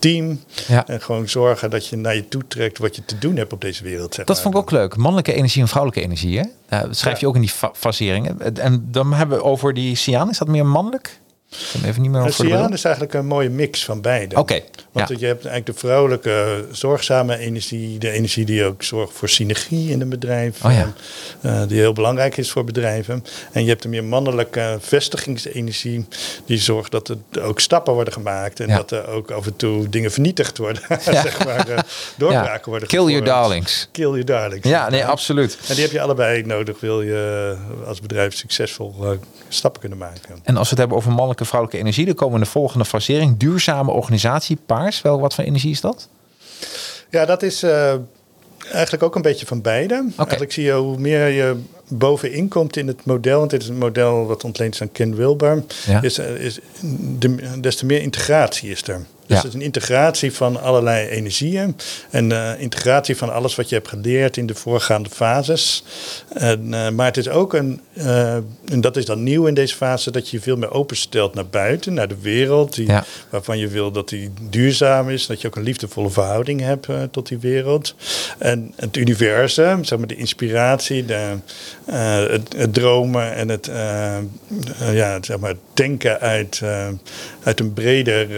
team. Ja. En gewoon zorgen dat je naar je toe trekt wat je te doen hebt op deze wereld. Zeg dat vond ik ook leuk. Mannelijke energie en vrouwelijke energie. Hè? Uh, schrijf je ook in die fa faseringen. En dan hebben we over die cyaan. Is dat meer mannelijk? Ik even niet meer over Cyaan is eigenlijk een mooie mix van beide. Oké. Want je hebt eigenlijk de vrouwelijke zorgzame energie, de energie die ook zorgt voor synergie in een bedrijf, oh ja. uh, die heel belangrijk is voor bedrijven. En je hebt de meer mannelijke vestigingsenergie, die zorgt dat er ook stappen worden gemaakt en dat er ook af en toe dingen vernietigd worden, zeg maar, uh, doorbraken worden. Kill your darlings. Kill your darlings. Ja, nee, absoluut. En die heb je allebei nodig, wil je als bedrijf succesvol uh, stappen kunnen maken. En als we het hebben over mannelijke vrouwelijke energie, dan komen we in de volgende fasering, duurzame organisatie, wel, wat voor energie is dat? Ja, dat is uh, eigenlijk ook een beetje van beide. Okay. Eigenlijk zie je hoe meer je bovenin komt in het model, want dit is een model wat ontleend is aan Ken Wilber, ja. is, eh, is de, des te meer integratie is er. Dus het is een integratie van allerlei energieën. En uh, integratie van alles wat je hebt geleerd in de voorgaande fases. En, uh, maar het is ook een, uh, en dat is dan nieuw in deze fase, dat je je veel meer openstelt naar buiten, naar de wereld. Die, ja. Waarvan je wil dat die duurzaam is. Dat je ook een liefdevolle verhouding hebt tot die wereld. En het universum, zeg maar de inspiratie, de, het, het, dromen en het, ja, zeg maar, denken uit, uit een breder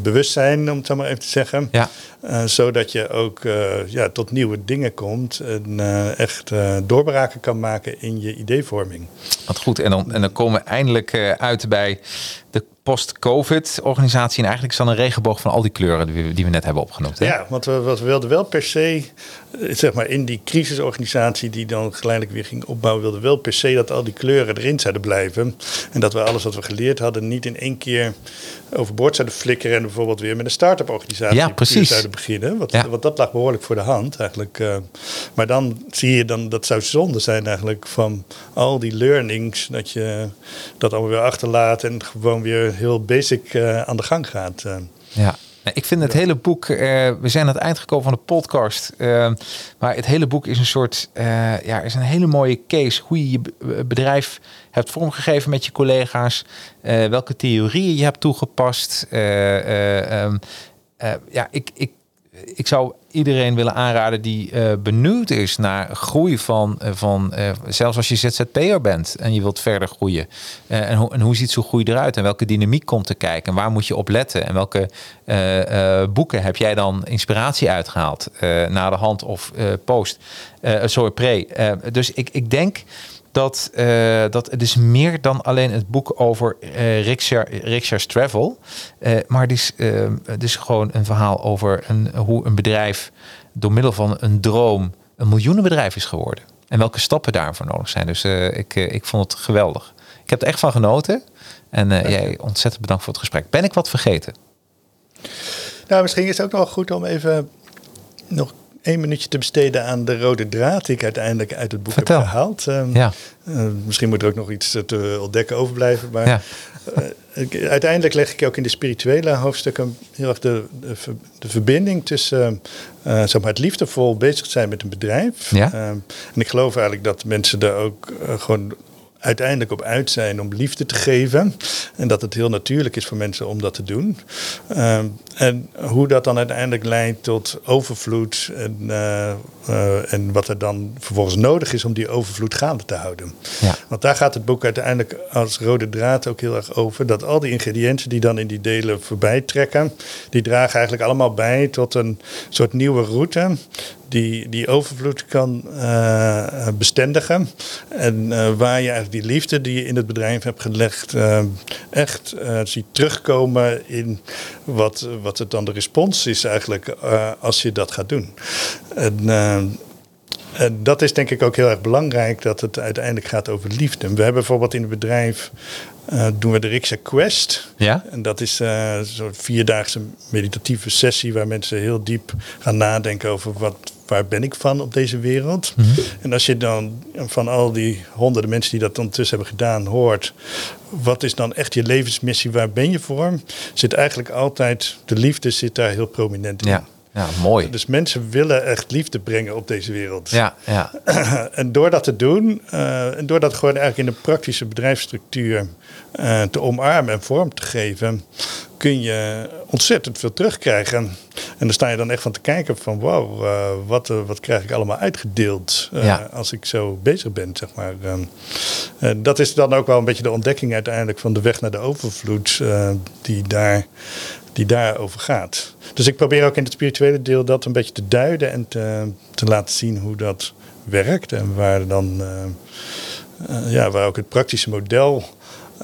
bewustzijn, om het zo maar even te zeggen. Ja. Uh, zodat je ook uh, ja, tot nieuwe dingen komt en uh, echt doorbraken kan maken in je ideevorming. Wat goed. En dan, en dan komen we eindelijk uit bij de post-COVID-organisatie. En eigenlijk is dan een regenboog van al die kleuren die we, die we net hebben opgenoemd. Hè? Ja, want we, wat we wilden wel per se, eh, zeg maar in die crisisorganisatie die dan geleidelijk weer ging opbouwen, wilden wel per se dat al die kleuren erin zouden blijven. En dat we alles wat we geleerd hadden niet in één keer overboord zouden flikkeren en bijvoorbeeld weer met een start-up organisatie ja, precies. zouden beginnen. Want, ja. want dat lag behoorlijk voor de hand eigenlijk. Uh, maar dan zie je dan, dat zou zonde zijn eigenlijk van al die learnings, dat je dat allemaal weer achterlaat en gewoon weer heel basic uh, aan de gang gaat. Uh. Ja. Ik vind het hele boek, uh, we zijn aan het eind gekomen van de podcast, uh, maar het hele boek is een soort, uh, ja, is een hele mooie case hoe je je bedrijf hebt vormgegeven met je collega's, welke theorieën je hebt toegepast. Um, ja, ik, ik ik zou iedereen willen aanraden die uh, benieuwd is naar groei van, uh, van uh, zelfs als je ZZP'er bent en je wilt verder groeien. en, en hoe ziet zo'n groei eruit en welke dynamiek komt te kijken en waar moet je op letten en welke boeken heb jij dan inspiratie uitgehaald na de hand of post, sorry, pre. dus ik, ik denk dat, uh, dat het is meer dan alleen het boek over uh, Rickshaws Travel. Uh, maar het is, het is gewoon een verhaal over een, hoe een bedrijf door middel van een droom een miljoenenbedrijf is geworden. En welke stappen daarvoor nodig zijn. Dus ik, ik vond het geweldig. Ik heb er echt van genoten. En jij ontzettend bedankt voor het gesprek. Ben ik wat vergeten? Nou, misschien is het ook nog goed om even nog één minuutje te besteden aan de rode draad die ik uiteindelijk uit het boek Vertel. heb gehaald. Um, ja. Uh, misschien moet er ook nog iets te ontdekken overblijven. Maar ja. uh, uiteindelijk leg ik ook in de spirituele hoofdstukken heel erg de, de, de verbinding tussen uh, zeg maar het liefdevol bezig zijn met een bedrijf. Ja. en ik geloof eigenlijk dat mensen daar ook gewoon uiteindelijk op uit zijn om liefde te geven. En dat het heel natuurlijk is voor mensen om dat te doen. Um, en hoe dat dan uiteindelijk leidt tot overvloed. En, uh, uh, en wat er dan vervolgens nodig is om die overvloed gaande te houden. Ja. Want daar gaat het boek uiteindelijk als rode draad ook heel erg over. Dat al die ingrediënten die dan in die delen voorbij trekken. Die dragen eigenlijk allemaal bij tot een soort nieuwe route die, die overvloed kan uh, bestendigen. En uh, waar je eigenlijk die liefde die je in het bedrijf hebt gelegd, uh, echt ziet terugkomen in wat, wat het dan de respons is eigenlijk als je dat gaat doen. En, en dat is denk ik ook heel erg belangrijk, dat het uiteindelijk gaat over liefde. We hebben bijvoorbeeld in het bedrijf uh, doen we de Riksha Quest. Ja? En dat is uh, zo'n vierdaagse meditatieve sessie waar mensen heel diep gaan nadenken over wat, waar ben ik van op deze wereld. Mhm. En als je dan van al die honderden mensen die dat ondertussen hebben gedaan hoort, wat is dan echt je levensmissie, waar ben je voor? Zit eigenlijk altijd, de liefde zit daar heel prominent in. Ja. Ja, mooi. Dus mensen willen echt liefde brengen op deze wereld. Ja, ja. en door dat te doen, uh, en door dat gewoon eigenlijk in de praktische bedrijfsstructuur uh, te omarmen en vorm te geven, kun je ontzettend veel terugkrijgen. En daar sta je dan echt van te kijken van wow, uh, wat, wat krijg ik allemaal uitgedeeld ja. als ik zo bezig ben, zeg maar. dat is dan ook wel een beetje de ontdekking uiteindelijk van de weg naar de overvloed die daar die daarover gaat. Dus ik probeer ook in het spirituele deel dat een beetje te duiden en te, te laten zien hoe dat werkt. En waar dan uh, uh, ja, waar ook het praktische model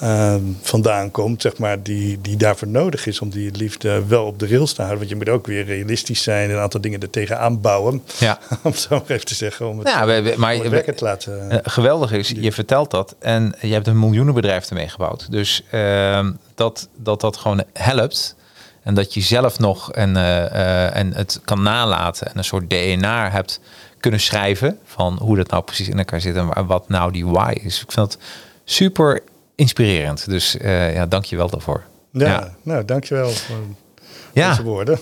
uh, vandaan komt, zeg maar, die, die daarvoor nodig is om die liefde wel op de rails te houden. Want je moet ook weer realistisch zijn en een aantal dingen er tegenaan bouwen. Ja. om zo maar even te zeggen, om het, ja, we, we, maar, het te laten. Uh, geweldig is, je vertelt dat en je hebt een miljoenenbedrijf ermee gebouwd. Dus uh, dat, dat dat gewoon helpt. En dat je zelf nog en, uh, uh, en het kan nalaten en een soort DNA hebt kunnen schrijven van hoe dat nou precies in elkaar zit en wat nou die why is. Ik vind dat super inspirerend. Dus uh, ja, dank je wel daarvoor. Ja, ja. nou, dank je wel voor ja. deze woorden.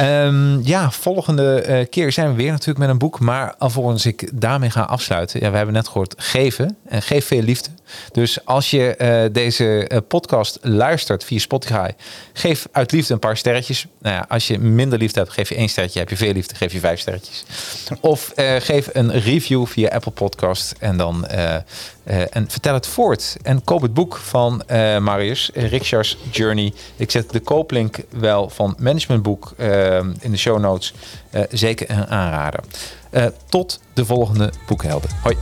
um, ja, volgende uh, keer zijn we weer natuurlijk met een boek. Maar alvorens ik daarmee ga afsluiten. Ja, we hebben net gehoord geven. En geef veel liefde. Dus als je uh, deze uh, podcast luistert via Spotify. Geef uit liefde een paar sterretjes. Nou ja, als je minder liefde hebt, geef je één sterretje. Heb je veel liefde, geef je vijf sterretjes. of geef een review via Apple Podcast. En dan en vertel het voort. En koop het boek van Marius. Rickshaws Journey. Ik zet de kooplink wel van Managementboek uh, in de show notes. Zeker een aanrader. Tot de volgende boekhelden. Hoi.